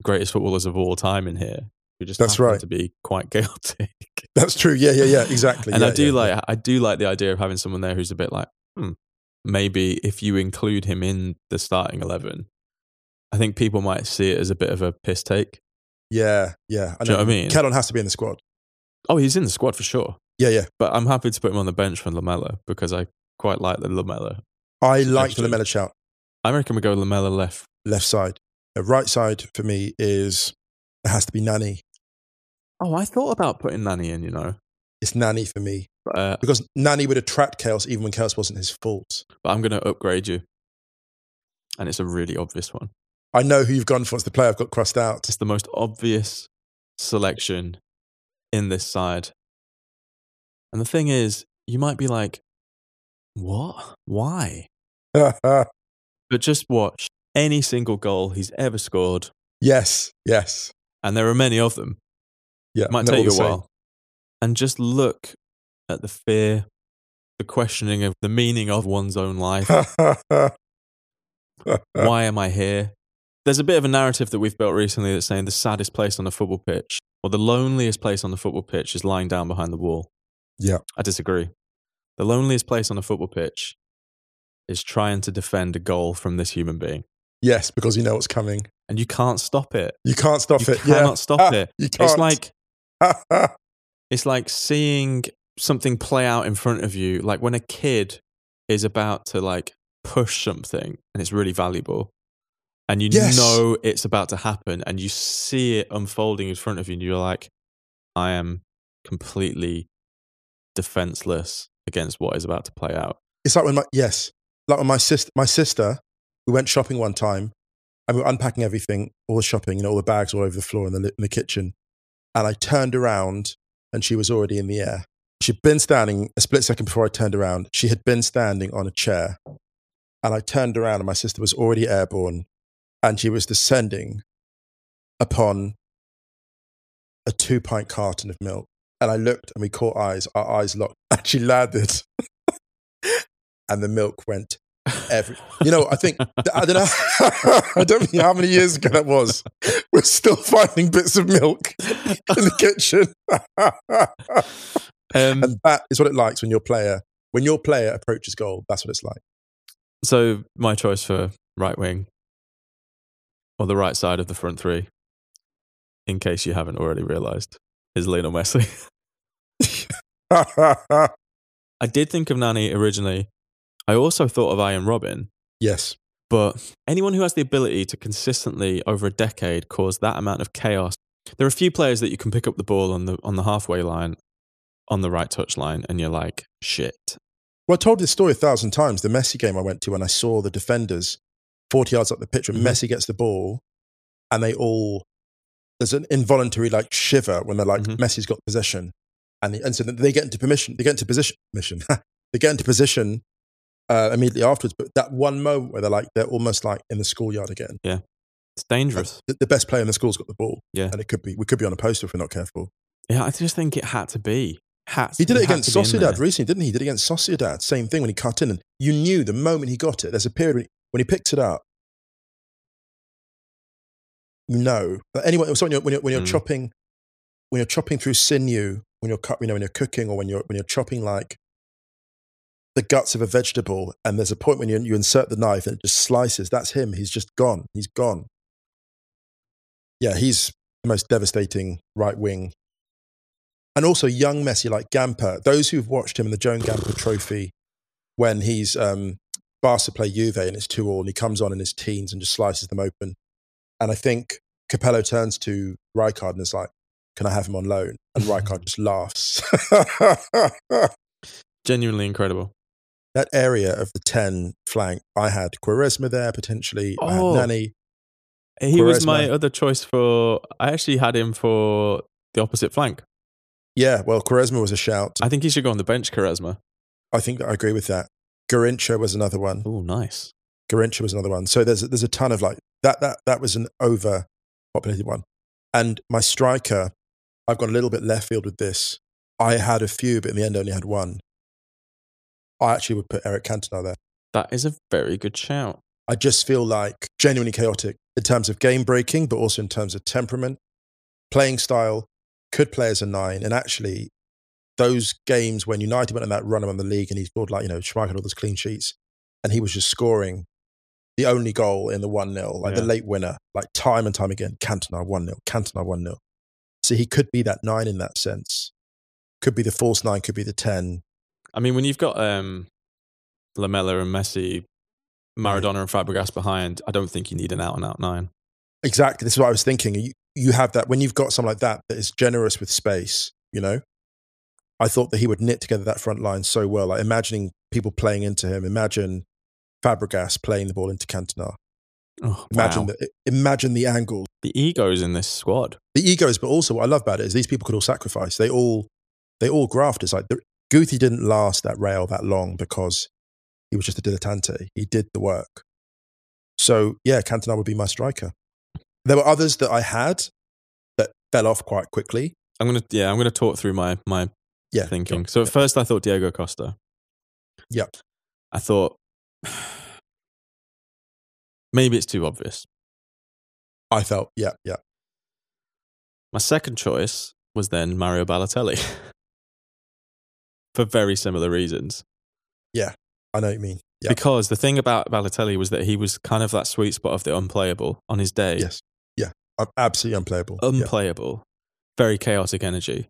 greatest footballers of all time in here who just That's right. to be quite chaotic That's true. Yeah, yeah, yeah. Exactly. and Yeah, I do yeah, like yeah. I do like the idea of having someone there who's a bit like hmm, maybe if you include him in the starting 11 I think people might see it as a bit of a piss take Yeah, yeah. Do you know what I mean? Kerlon has to be in the squad. oh he's in the squad for sure Yeah, yeah. But I'm happy to put him on the bench for Lamela because I quite like the Lamela. I like the. Lamela shout. I reckon we go Lamela left. Left side. The right side for me is it has to be Nani. Oh, I thought about putting Nani in, you know. It's Nani for me But, uh, because Nani would attract chaos even when chaos wasn't his fault. but I'm going to upgrade you. And it's a really obvious one. I know who you've gone for. It's the player I've got crossed out. It's the most obvious selection in this side. And the thing is, you might be like, what? Why? But just watch any single goal he's ever scored, yes, yes. and there are many of them. Yeah, It might they're take you the a while. And just look at the fear, the questioning of the meaning of one's own life. Why am I here? There's a bit of a narrative that we've built recently that's saying the saddest place on the football pitch or the loneliest place on the football pitch is lying down behind the wall. Yeah. I disagree. The loneliest place on the football pitch is trying to defend a goal from this human being. yes, because you know what's coming. And you can't stop it. You can't stop You it. cannot yeah. stop ah, it. You can't. It's like it's like seeing something play out in front of you like when a kid is about to like push something and it's really valuable and you Yes. know it's about to happen and you see it unfolding in front of you and you're like i am completely defenseless against what is about to play out it's like when my yes, like my sister, my sister, we went shopping one time, and we were unpacking everything, all the shopping, you know, all the bags all over the floor in the in the kitchen, and I turned around, and she was already in the air. She'd been standing a split second before I turned around. She had been standing on a chair, and I turned around, and my sister was already airborne, and she was descending upon a two pint carton of milk. And I looked, and we caught eyes. Our eyes locked, and she landed and the milk went every. You know, I think I don't know. I don't know how many years ago that was. We're still finding bits of milk in the kitchen, um, and that is what it likes when your player when your player approaches goal. That's what it's like. so my choice for right wing or the right side of the front three in case you haven't already realized is Lionel Messi I did think of Nani originally. I also thought of Arjen Robben, yes, but anyone who has the ability to consistently over a decade cause that amount of chaos. There are a few players that you can pick up the ball on the on the halfway line, on the right touch line, and you're like, shit. Well, I told this story a thousand times. The Messi game I went to when I saw the defenders 40 yards up the pitch when Mhm. Messi gets the ball and they all, there's an involuntary like shiver when they're like, Mhm. Messi's got possession. And, the, and so they get into permission, they get into position, mission. they get into position uh, immediately afterwards. But that one moment where they're like, they're almost like in the schoolyard again. Yeah, it's dangerous. The, the best player in the school's got the ball. Yeah. And it could be, we could be on a poster if we're not careful. Yeah, I just think it had to be. Had He did it against Sociedad recently, didn't he? He did it against Sociedad. Same thing when he cut in. And you knew the moment he got it, there's a period when he, when he picks it up, you know. But anyway, so when you're, when you're, when you're Mm. chopping, when you're chopping through sinew, when you're cut, you know, when you're cooking or when you're, when you're chopping like the guts of a vegetable, and there's a point when you, you insert the knife and it just slices, that's him. He's just gone. He's gone. Yeah, he's the most devastating right wing and also young Messi like Gamper. Those who've watched him in the Joan Gamper Trophy when he's um, Barca play Juve and it's two all, and he comes on in his teens and just slices them open. And I think Capello turns to Rijkaard and is like, "Can I have him on loan?" And Rijkaard just laughs. Genuinely incredible. That area of the ten flank, I had Quaresma there potentially. I Oh. had Nani. He was my other choice for. I actually had him for the opposite flank. Yeah, well, Quaresma was a shout. I think he should go on the bench, Quaresma. I think I agree with that. Garrincha was another one. Oh, nice. Garrincha was another one. So there's there's a ton of like that that that was an overpopulated one. And my striker, I've gone a little bit left field with this. I had a few, but in the end I only had one. I actually would put Eric Cantona there. That is a very good shout. I just feel like genuinely chaotic in terms of game breaking, but also in terms of temperament, playing style, could play as a nine. And actually, those games when United went on that run around the league and he scored like, you know, Schmeichel had all those clean sheets and he was just scoring the only goal in the 1 0, like the late winner, like time and time again, Cantona 1 0, Cantona 1 0. So he could be that nine in that sense. Could be the false nine, could be the 10. I mean, when you've got um, Lamela and Messi, Maradona and Fabregas behind, I don't think you need an out and out nine. Exactly. This is what I was thinking. You, you have that when you've got someone like that that is generous with space, you know? I thought that he would knit together that front line so well. Like imagining people playing into him. Imagine Fabregas playing the ball into Cantona. Oh, Imagine wow. the imagine the angle, the egos in this squad. the egos, but also what I love about it is these people could all sacrifice. They all they all graft. It's like Guti didn't last that rail that long because he was just a dilettante. He did the work. So yeah, Cantona would be my striker. There were others that I had that fell off quite quickly. I'm gonna yeah, I'm gonna talk through my my Yeah, thinking. So at first I thought Diego Costa. Yep. I thought maybe it's too obvious. I felt yeah, yeah. My second choice was then Mario Balotelli. For very similar reasons. Yeah, I know what you mean. Yeah. Because the thing about Balotelli was that he was kind of that sweet spot of the unplayable on his day. Yes. Yeah. Absolutely unplayable. Yeah. Unplayable. Very chaotic energy.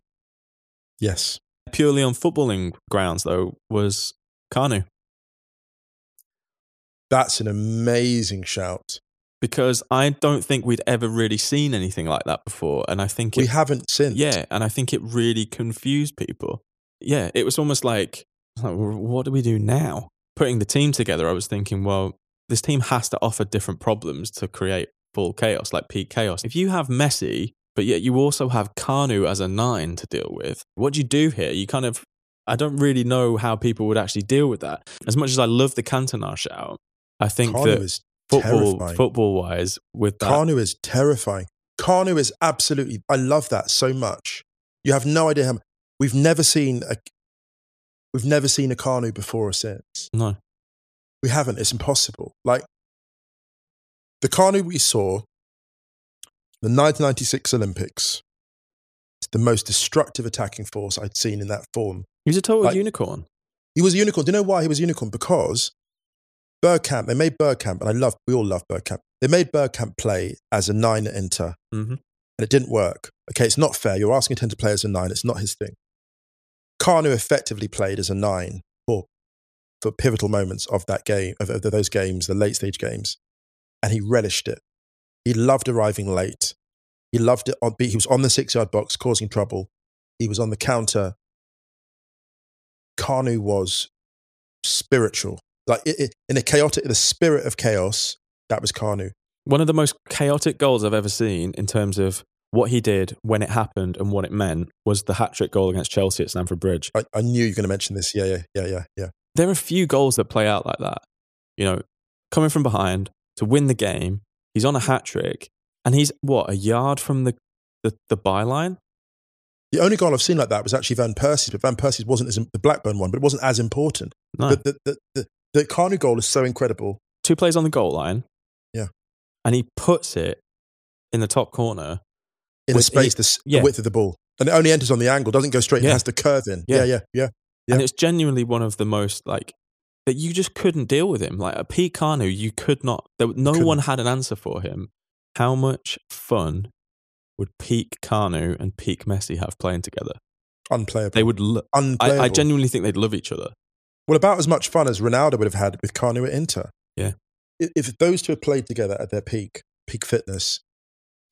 Yes. Purely on footballing grounds, though, was Kanu. That's an amazing shout. Because I don't think we'd ever really seen anything like that before. And I think it, We haven't since. yeah, and I think it really confused people. Yeah, it was almost like, like, what do we do now? Putting the team together, I was thinking, well, this team has to offer different problems to create full chaos, like peak chaos. If you have Messi, but yet you also have Kanu as a nine to deal with, what do you do here? You kind of, I don't really know how people would actually deal with that. As much as I love the Cantona shout, I think Kanu that football, football wise, with that, Kanu is terrifying. Kanu is absolutely. I love that so much. You have no idea how. We've never seen a. We've never seen a Kanu before or since. no, We haven't. It's impossible. Like the Kanu we saw, the 1996 Olympics. It's the most destructive attacking force I'd seen in that form. he was a total Like- unicorn. He was a unicorn. Do you know why he was a unicorn? Because Bergkamp, they made Bergkamp, and I love, we all love Bergkamp. They made Bergkamp play as a nine at Inter, hmm and it didn't work. Okay, it's not fair. You're asking him to play as a nine. It's not his thing. Kanu effectively played as a nine for, for pivotal moments of that game, of, of those games, the late stage games, and he relished it. He loved arriving late. He loved it. On, he was on the six yard box causing trouble. He was on the counter. Kanu was spiritual. Like it, it, in a chaotic, the spirit of chaos, that was Kanu. One of the most chaotic goals I've ever seen in terms of what he did when it happened and what it meant was the hat trick goal against Chelsea at Stamford Bridge. I, I knew you were going to mention this. Yeah, yeah, yeah, yeah, yeah. There are a few goals that play out like that. You know, coming from behind to win the game, he's on a hat trick and he's what, a yard from the, the, the byline? The only goal I've seen like that was actually Van Persie's, but Van Persie's wasn't as the Blackburn one, but it wasn't as important. No. But the, the, the, the Kanu goal is so incredible. Two plays on the goal line. Yeah. And he puts it in the top corner. In With- a space, he- the, yeah. the width of the ball. And it only enters on the angle, doesn't go straight, Yeah. it has to curve in. Yeah. Yeah, yeah, yeah. Yeah. And it's genuinely one of the most like that you just couldn't deal with him. Like a Pete Kanu, you could not. There, no Couldn't. one had an answer for him. How much fun would Peak Kanu and Peak Messi have playing together? Unplayable. They would. Lo- Unplayable. I, I genuinely think they'd love each other. well, about as much fun as Ronaldo would have had with Kanu at Inter. Yeah. If, if those two had played together at their peak, peak fitness,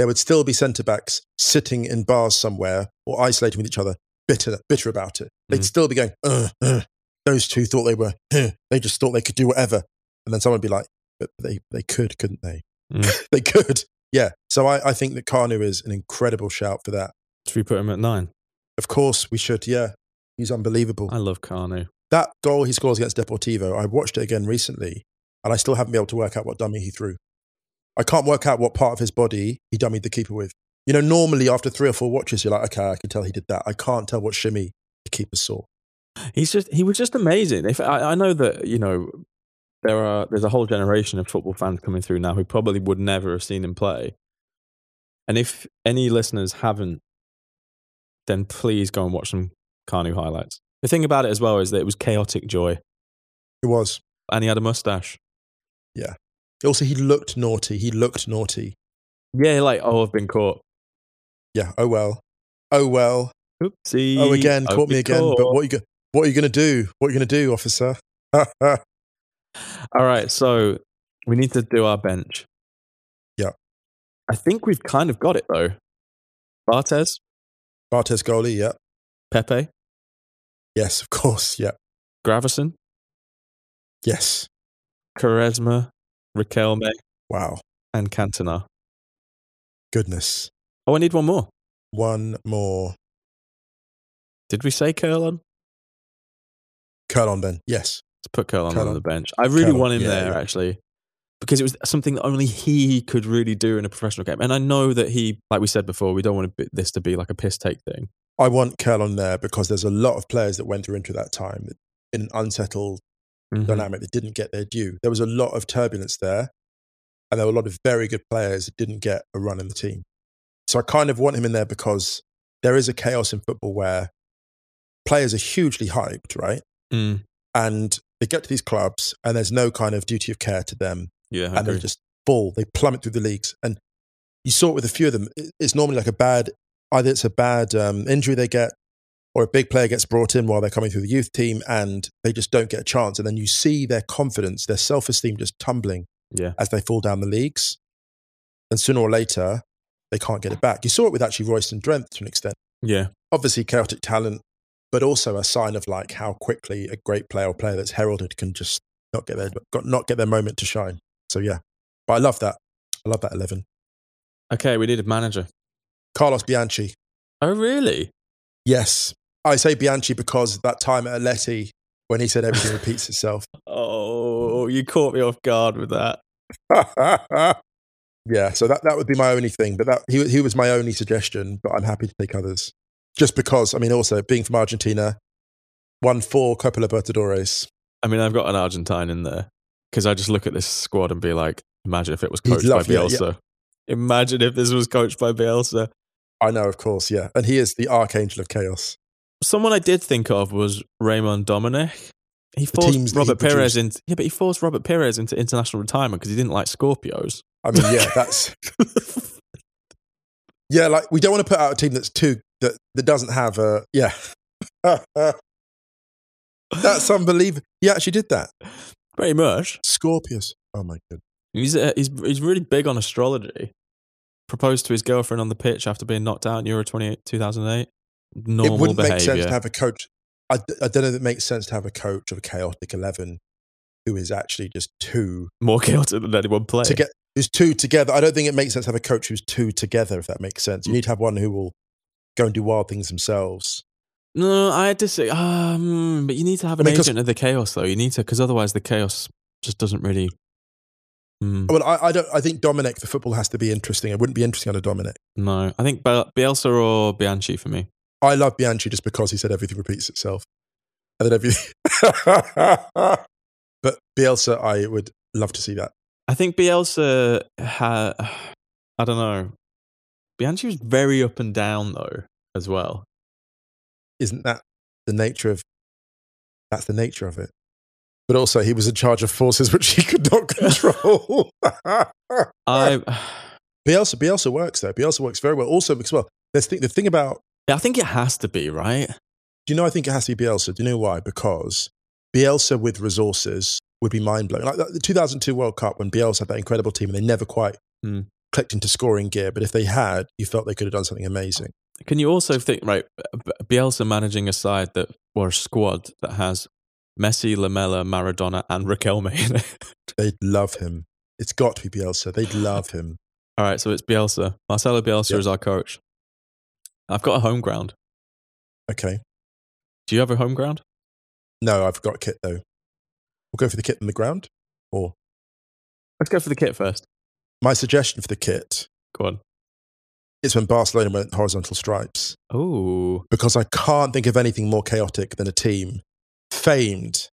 there would still be centre backs sitting in bars somewhere or isolating with each other, bitter, bitter about it. They'd Mm. still be going, uh, uh, those two thought they were, uh, they just thought they could do whatever. And then someone would be like, but they, they could, couldn't they? Mm. they could. Yeah. So I, I think that Kanu is an incredible shout for that. Should we put him at nine? Of course, we should. Yeah. He's unbelievable. I love Kanu. that goal he scores against Deportivo, I watched it again recently, and I still haven't been able to work out what dummy he threw. I can't work out what part of his body he dummied the keeper with. You know, normally after three or four watches, you're like, okay, I can tell he did that. I can't tell what shimmy the keeper saw. He's just he was just amazing. If I, I know that you know there are there's a whole generation of football fans coming through now who probably would never have seen him play. And if any listeners haven't, then please go and watch some Kanu highlights. The thing about it as well is that it was chaotic joy, It was. and he had a mustache. Also, he looked naughty. He looked naughty. Yeah, like oh, I've been caught. Yeah. Oh well. Oh well. Oopsie. Oh, again, Hope caught me again. But what are you go- what are you going to do? What are you going to do, officer? All right, so we need to do our bench. Yeah. I think we've kind of got it though. Barthez, Barthez goalie, yeah. Pepe, Yes, of course, yeah. Gravesen, Yes. Quaresma, Riquelme, Wow. and Cantona. Goodness. Oh, I need one more. One more. Did we say Kerlon? Curl on then. Yes. Let's put Kerlon Kerlon. on the bench. I really Kerlon, want him yeah, there yeah. actually. Because it was something that only he could really do in a professional game. And I know that he, like we said before, we don't want this to be like a piss take thing. I want Kerlon there because there's a lot of players that went through into that time in an unsettled Mhm. dynamic that didn't get their due. There was a lot of turbulence there, and there were a lot of very good players that didn't get a run in the team. So I kind of want him in there because there is a chaos in football where players are hugely hyped, right? Mm. And they get to these clubs, and there's no kind of duty of care to them, Yeah, I and they agree. just fall. They plummet through the leagues, and you saw it with a few of them. It's normally like a bad, either it's a bad um, injury they get, or a big player gets brought in while they're coming through the youth team, and they just don't get a chance. And then you see their confidence, their self esteem just tumbling yeah. as they fall down the leagues, and sooner or later they can't get it back. You saw it with actually Royston Drenthe to an extent. Yeah. Obviously, chaotic talent, but also a sign of like how quickly a great player or player that's heralded can just not get their not get their moment to shine. So yeah, but I love that. I love that eleven. Okay, we need a manager. Carlos Bianchi. Oh, really? Yes, I say Bianchi because that time at Atleti when he said everything repeats itself. Oh, you caught me off guard with that. yeah, so that, that would be my only thing. But that he he was my only suggestion. But I'm happy to take others, just because. I mean, also being from Argentina, won four Copa Libertadores. I mean, I've got an Argentine in there because I just look at this squad and be like, imagine if it was coached by yeah, Bielsa. Imagine if this was coached by Bielsa. I know, of course, yeah, and he is the archangel of chaos. Someone I did think of was Raymond Domenech. He forced that he Robert Pires into yeah, but he forced Robert Pires into international retirement because he didn't like Scorpios. I mean, yeah, that's yeah. Like we don't want to put out a team that's too that that doesn't have a yeah. that's unbelievable. He actually did that. Pretty much. Scorpius. Oh my god. He's uh, he's he's really big on astrology. Proposed to his girlfriend on the pitch after being knocked out in Euro 28, 2008. Normal it wouldn't behavior. make sense to have a coach. I, I don't know if it makes sense to have a coach of a chaotic eleven who is actually just two More chaotic than anyone playing. to get who's two together. I don't think it makes sense to have a coach who's two together. If that makes sense, you need to have one who will go and do wild things themselves. No, I disagree. Um, but you need to have an I mean, agent of the chaos, though. You need to, because otherwise the chaos just doesn't really. Mm, Well, I, I don't. I think Domenech the football has to be interesting. It wouldn't be interesting under Domenech. no, I think Biel- Bielsa or Bianchi for me. I love Bianchi just because he said everything repeats itself, and then everything. but Bielsa, I would love to see that. I think Bielsa had. I don't know. Bianchi was very up and down though, as well. Isn't that the nature of? That's the nature of it. But also, he was in charge of forces which he could not control. I, Bielsa, Bielsa works though. Bielsa works very well. Also, because well, there's the, the thing about. I think it has to be right. Do you know? I think it has to be Bielsa. Do you know why? Because Bielsa with resources would be mind blowing. Like the 2002 World Cup when Bielsa had that incredible team and they never quite Hmm. clicked into scoring gear. But if they had, you felt they could have done something amazing. Can you also think right? Bielsa managing a side that or a squad that has Messi, Lamela, Maradona, and Riquelme in it. They'd love him. It's got to be Bielsa. They'd love him. All right, so it's Bielsa. Marcelo Bielsa Yeah. is our coach. I've got a home ground. Okay. Do you have a home ground? No, I've got a kit though. We'll go for the kit on the ground. Or Let's go for the kit first. my suggestion for the kit Go on. is when Barcelona went horizontal stripes. Oh, Because I can't think of anything more chaotic than a team famed,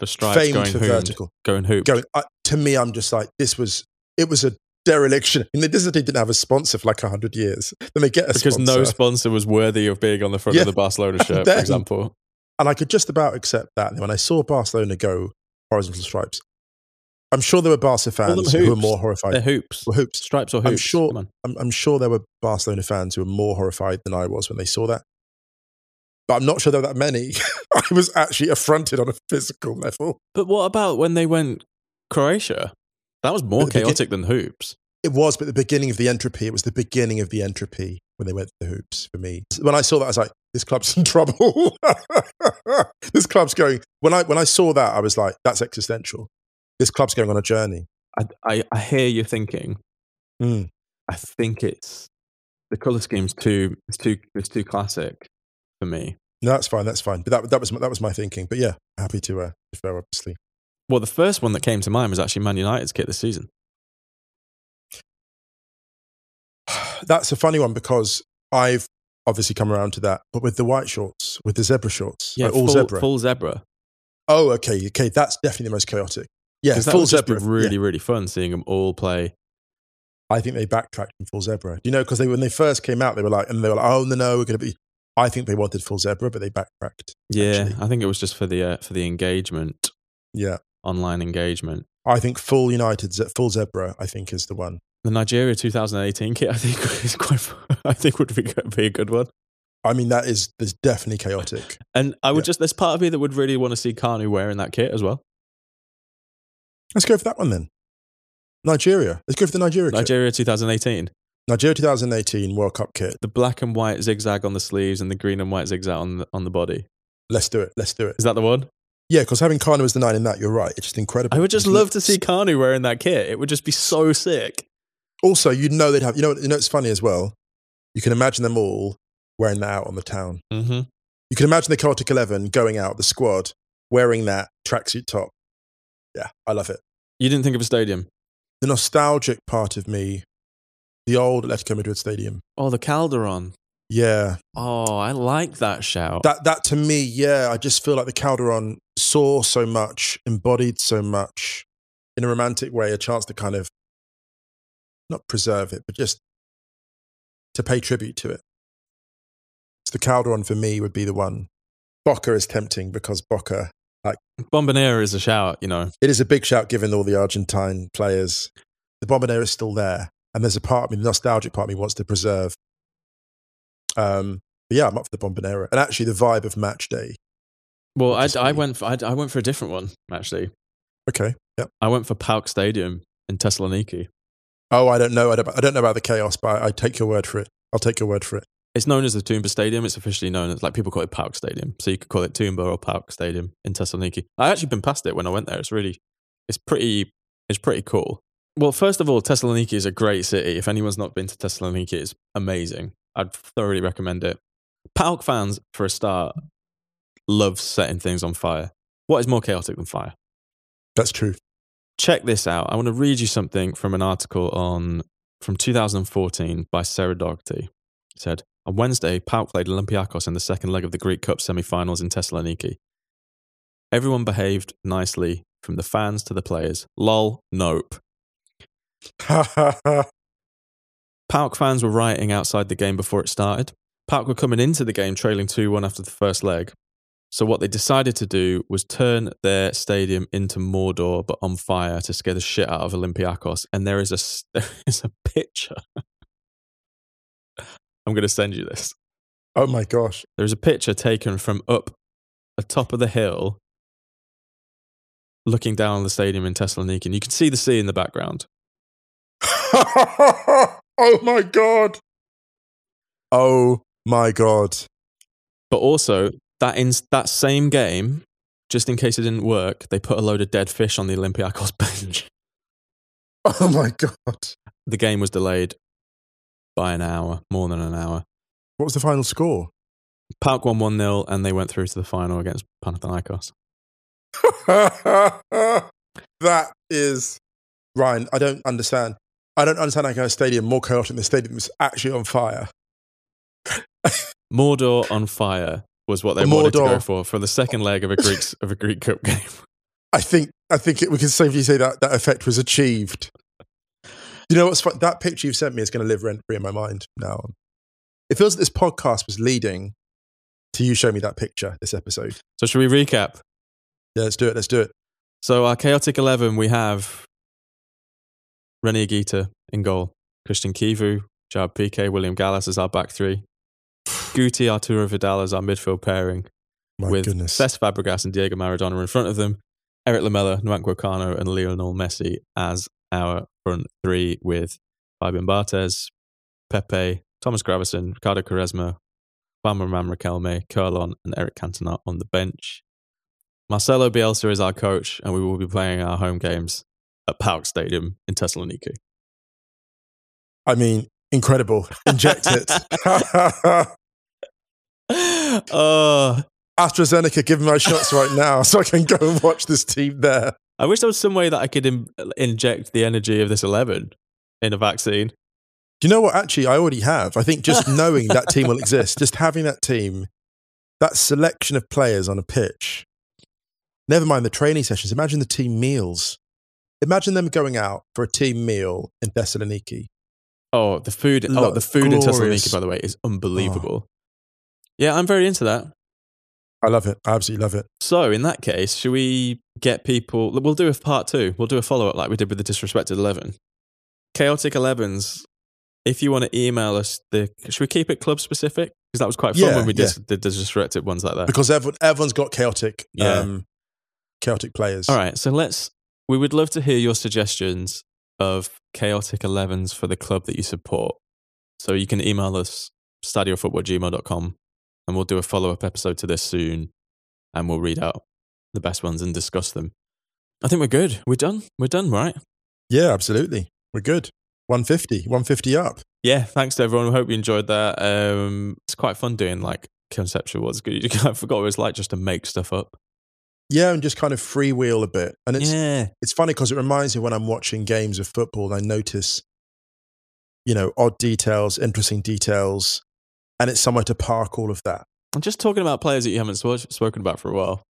the stripes famed going for vertical. going hoop. Going uh, to me, I'm just like this was it was a dereliction. Mean, this team didn't have a sponsor for like hundred years. Then they get a because sponsor. no sponsor was worthy of being on the front Yeah. of the Barcelona shirt, for example. and I could just about accept that. And when I saw Barcelona go horizontal stripes, I'm sure there were Barca fans who were more horrified. They're hoops. Hoops. Stripes or hoops? I'm sure-. I'm, I'm sure there were Barcelona fans who were more horrified than I was when they saw that. but I'm not sure there were that many. I was actually affronted on a physical level. But what about when they went Croatia? That was more the begin- chaotic than hoops. It was, but the beginning of the entropy, it was the beginning of the entropy when they went to the hoops for me. When I saw that, I was like, this club's in trouble. this club's going, when I, when I saw that, I was like, that's existential. This club's going on a journey. I, I, I hear you thinking. Mm. I think it's the color scheme's too it's too it's too classic for me. No, that's fine. That's fine. But that, that was, that was my thinking. But yeah, happy to uh, defer, obviously. Well, the first one that came to mind was actually Man United's kit this season. That's a funny one because I've obviously come around to that, but with the white shorts, with the zebra shorts, like all full, zebra. full zebra. Oh, okay, okay. That's definitely the most chaotic. Yeah, full zebra. really yeah. really fun seeing them all play. I think they backtracked from full zebra. You know, because they when they first came out, they were like, and they were like, oh no, no, we're going to be. I think they wanted full zebra, but they backtracked. Yeah, actually. I think it was just for the uh, for the engagement, Yeah, online engagement. I think full United, full zebra. I think is the one. The Nigeria 2018 kit, I think, is quite. I think would be, be a good one. I mean, that is there's definitely chaotic. And I would Yeah. just there's part of me that would really want to see Kanu wearing that kit as well. Let's go for that one then. Nigeria. Let's go for the Nigeria. kit. Nigeria 2018, Nigeria 2018 World Cup kit. the black and white zigzag on the sleeves and the green and white zigzag on the, on the body. Let's do it. Let's do it. Is that the one? Yeah, because having Kanu as the nine in that, you're right. It's just incredible. I would just love to see Kanu wearing that kit. It would just be so sick. Also, you'd know they'd have. You know, you know it's funny as well. You can imagine them all wearing that out on the town. Mm-hmm. You can imagine the Celtic Eleven going out, the squad wearing that tracksuit top. Yeah, I love it. You didn't think of a stadium? The nostalgic part of me, the old Atletico Madrid stadium. Oh, the Calderon. Yeah, Oh, I like that shout. that that to me, yeah, I just feel like the Calderon saw so much, embodied so much, in a romantic way, a chance to kind of not preserve it, but just to pay tribute to it. So the Calderon for me would be the one. Boca is tempting because Boca, like Bombonera is a shout, you know. it is a big shout given all the Argentine players. The Bombonera is still there, and there's a part of me, the nostalgic part of me, wants to preserve. Um, but yeah, I'm up for the Bombonera, and actually the vibe of match day. Well, I, I went for, I, I went for a different one actually. Okay, yep. I went for PAOK Stadium in Thessaloniki. Oh, I don't know. I don't, I don't know about the chaos, but I, I take your word for it. I'll take your word for it. It's known as the Toumba Stadium. It's officially known as like people call it PAOK Stadium, so you could call it Toumba or PAOK Stadium in Thessaloniki. I actually been past it when I went there. It's really, it's pretty, it's pretty cool. Well, first of all, Thessaloniki is a great city. If anyone's not been to Thessaloniki, it's amazing. I'd thoroughly recommend it. PAOK fans, for a start, love setting things on fire. What is more chaotic than fire? That's true. check this out. I want to read you something from an article on from 2014 by Sarah Doherty. It said, On Wednesday, PAOK played Olympiakos in the second leg of the Greek Cup semi-finals in Thessaloniki. Everyone behaved nicely, from the fans to the players. Lol, nope. PAOK fans were rioting outside the game before it started. PAOK were coming into the game trailing 2 1 after the first leg. So, what they decided to do was turn their stadium into Mordor, but on fire to scare the shit out of Olympiakos. And there is a, there is a picture. I'm going to send you this. oh my gosh. There's a picture taken from up the top of the hill, looking down on the stadium in Thessaloniki. And you can see the sea in the background. oh my god. Oh my god. But also, that in that same game, just in case it didn't work, they put a load of dead fish on the Olympiacos bench. Oh my god. The game was delayed by an hour, more than an hour. What was the final score? PAOK won 1 0 and they went through to the final against Panathinaikos. that is Ryan. I don't understand. I don't understand how a stadium more chaotic than the stadium was actually on fire. Mordor on fire was what they wanted to go for for the second leg of a Greek of a Greek Cup game. I think I think it, we can safely say that that effect was achieved. You know what's fun? That picture you've sent me is going to live rent free in my mind now. It feels that this podcast was leading to you showing me that picture this episode. So should we recap? Yeah, let's do it. Let's do it. So our chaotic eleven, we have Rene Higuita in goal, Cristian Chivu, Jab Piqué, William Gallas as our back three, Guti, Arturo Vidal as our midfield pairing, My with goodness. Cesc Fabregas and Diego Maradona in front of them, Erik Lamela, Nwankwo Kanu, and Lionel Messi as our front three, with Fabian Barthez, Pepe, Thomas Gravesen, Ricardo Quaresma, Juan Ramon Riquelme, Kerlon, and Eric Cantona on the bench. Marcelo Bielsa is our coach, and we will be playing our home games at PAOK Stadium in Thessaloniki. I mean, incredible. Inject it. oh, AstraZeneca, give me my shots right now so I can go and watch this team there. I wish there was some way that I could Im- inject the energy of this 11 in a vaccine. Do you know what? Actually, I already have. I think just knowing that team will exist, just having that team, that selection of players on a pitch, never mind the training sessions, imagine the team meals. Imagine them going out for a team meal in Thessaloniki. Oh, the food! Lo- oh, the food in glorious. Thessaloniki, by the way, is unbelievable. Yeah, I'm very into that. I love it. I absolutely love it. So, in that case, should we get people? We'll do a part two. We'll do a follow up like we did with the disrespected eleven, chaotic elevens. If you want to email us, the should we keep it club specific? Because that was quite fun Yeah, when we did yeah. did the disrespected ones like that. Because everyone, everyone's got chaotic, Yeah. um, chaotic players. All right, so let's. We would love to hear your suggestions of chaotic 11s for the club that you support. So you can email us stadiofootballgmail.com and we'll do a follow up episode to this soon and we'll read out the best ones and discuss them. I think we're good. We're done. We're done, right? Yeah, absolutely. We're good. 150, 150 up. Yeah, thanks to everyone. We hope you enjoyed that. Um, it's quite fun doing like conceptual good. I forgot what it was like just to make stuff up. Yeah, and just kind of freewheel a bit. And it's yeah. it's funny because it reminds me when I'm watching games of football, and I notice, you know, odd details, interesting details, and it's somewhere to park all of that. I'm just talking about players that you haven't sw- spoken about for a while.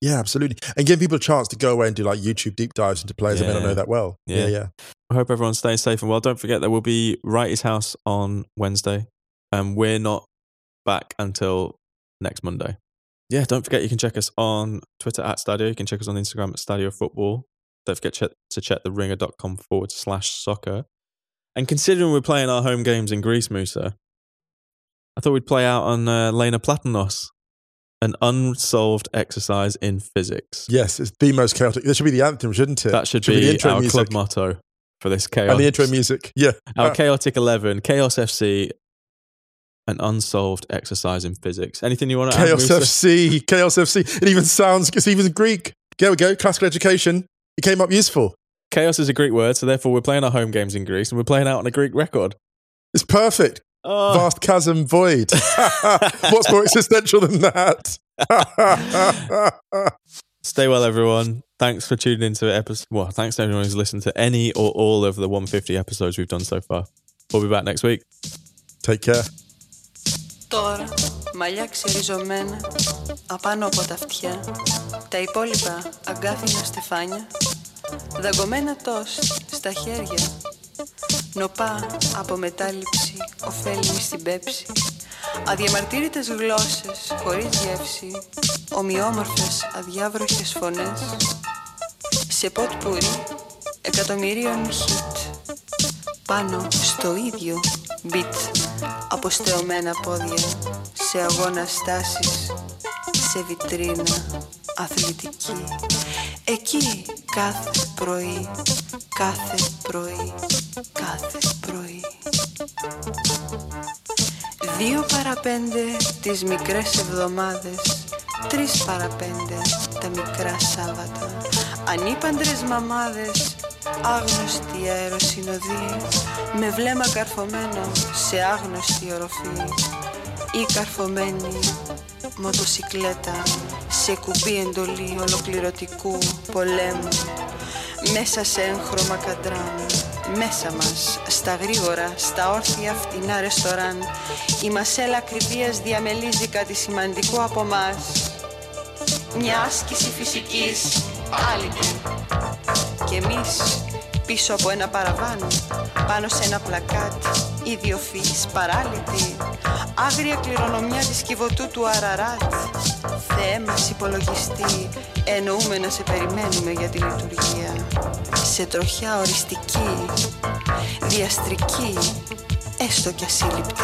Yeah, absolutely. And give people a chance to go away and do like YouTube deep dives into players they may not know that well. Yeah. Yeah, yeah. I hope everyone stays safe and well. Don't forget there will be Wrighty's House on Wednesday, and we're not back until next Monday. Yeah, don't forget you can check us on Twitter at Stadio. You can check us on Instagram at Stadio Football. Don't forget to check the ringer.com forward slash soccer. And considering we're playing our home games in Greece, Musa, I thought we'd play out on uh, Lena Platonos, an unsolved exercise in physics. Yes, it's the most chaotic. That should be the anthem, shouldn't it? That should, be, be, the intro our music. club motto for this chaos. and the intro music. Yeah. Our Uh, chaotic 11, Chaos FC, an unsolved exercise in physics. Anything you want to add? Chaos Musa? FC, Chaos FC. It even sounds, it's even Greek. There we go. Classical education. It came up useful. Chaos is a Greek word, so therefore we're playing our home games in Greece and we're playing out on a Greek record. It's perfect. Oh, Vast chasm void. What's more existential than that? stay well, everyone. Thanks for tuning into episode. Well, thanks to everyone who's listened to any or all of the 150 episodes we've done so far. We'll be back next week. Take care. Τώρα, μαλλιά ξεριζωμένα, απάνω από τα αυτιά, τα υπόλοιπα αγκάθινα στεφάνια, δαγκωμένα τος στα χέρια, νοπά από μετάληψη, ωφέλιμη στην πέψη, αδιαμαρτύρητες γλώσσες χωρίς γεύση, ομοιόμορφες αδιάβροχες φωνές, σε ποτ πουρί εκατομμυρίων χιτ, πάνω στο ίδιο beat αποστεωμένα πόδια σε αγώνα στάσεις σε βιτρίνα αθλητική. Εκεί κάθε πρωί κάθε πρωί κάθε πρωί. Δύο παρά πέντε τις μικρές εβδομάδες Τρεις παρά πέντε τα μικρά Σάββατα. Ανήπαντρες μαμάδες Άγνωστη αεροσυνοδή Με βλέμμα καρφωμένο σε άγνωστη οροφή. Ή καρφωμένη μοτοσικλέτα Σε κουμπί εντολή ολοκληρωτικού πολέμου. Μέσα σε έγχρωμα καντράν μέσα μας, στα γρήγορα, στα όρθια φτηνά ρεστοράν η μασέλα ακριβίας διαμελίζει κάτι σημαντικό από μας. Μια άσκηση φυσικής άλυτη και εμείς πίσω από ένα παραβάν πάνω σε ένα πλακάτ ιδιοφυής παράλυτη άγρια κληρονομιά της κυβωτού του Αραράτ Θεέ μας υπολογιστή εννοούμε να σε περιμένουμε για τη λειτουργία. Σε τροχιά οριστική διαστρική έστω κι ασύλληπτη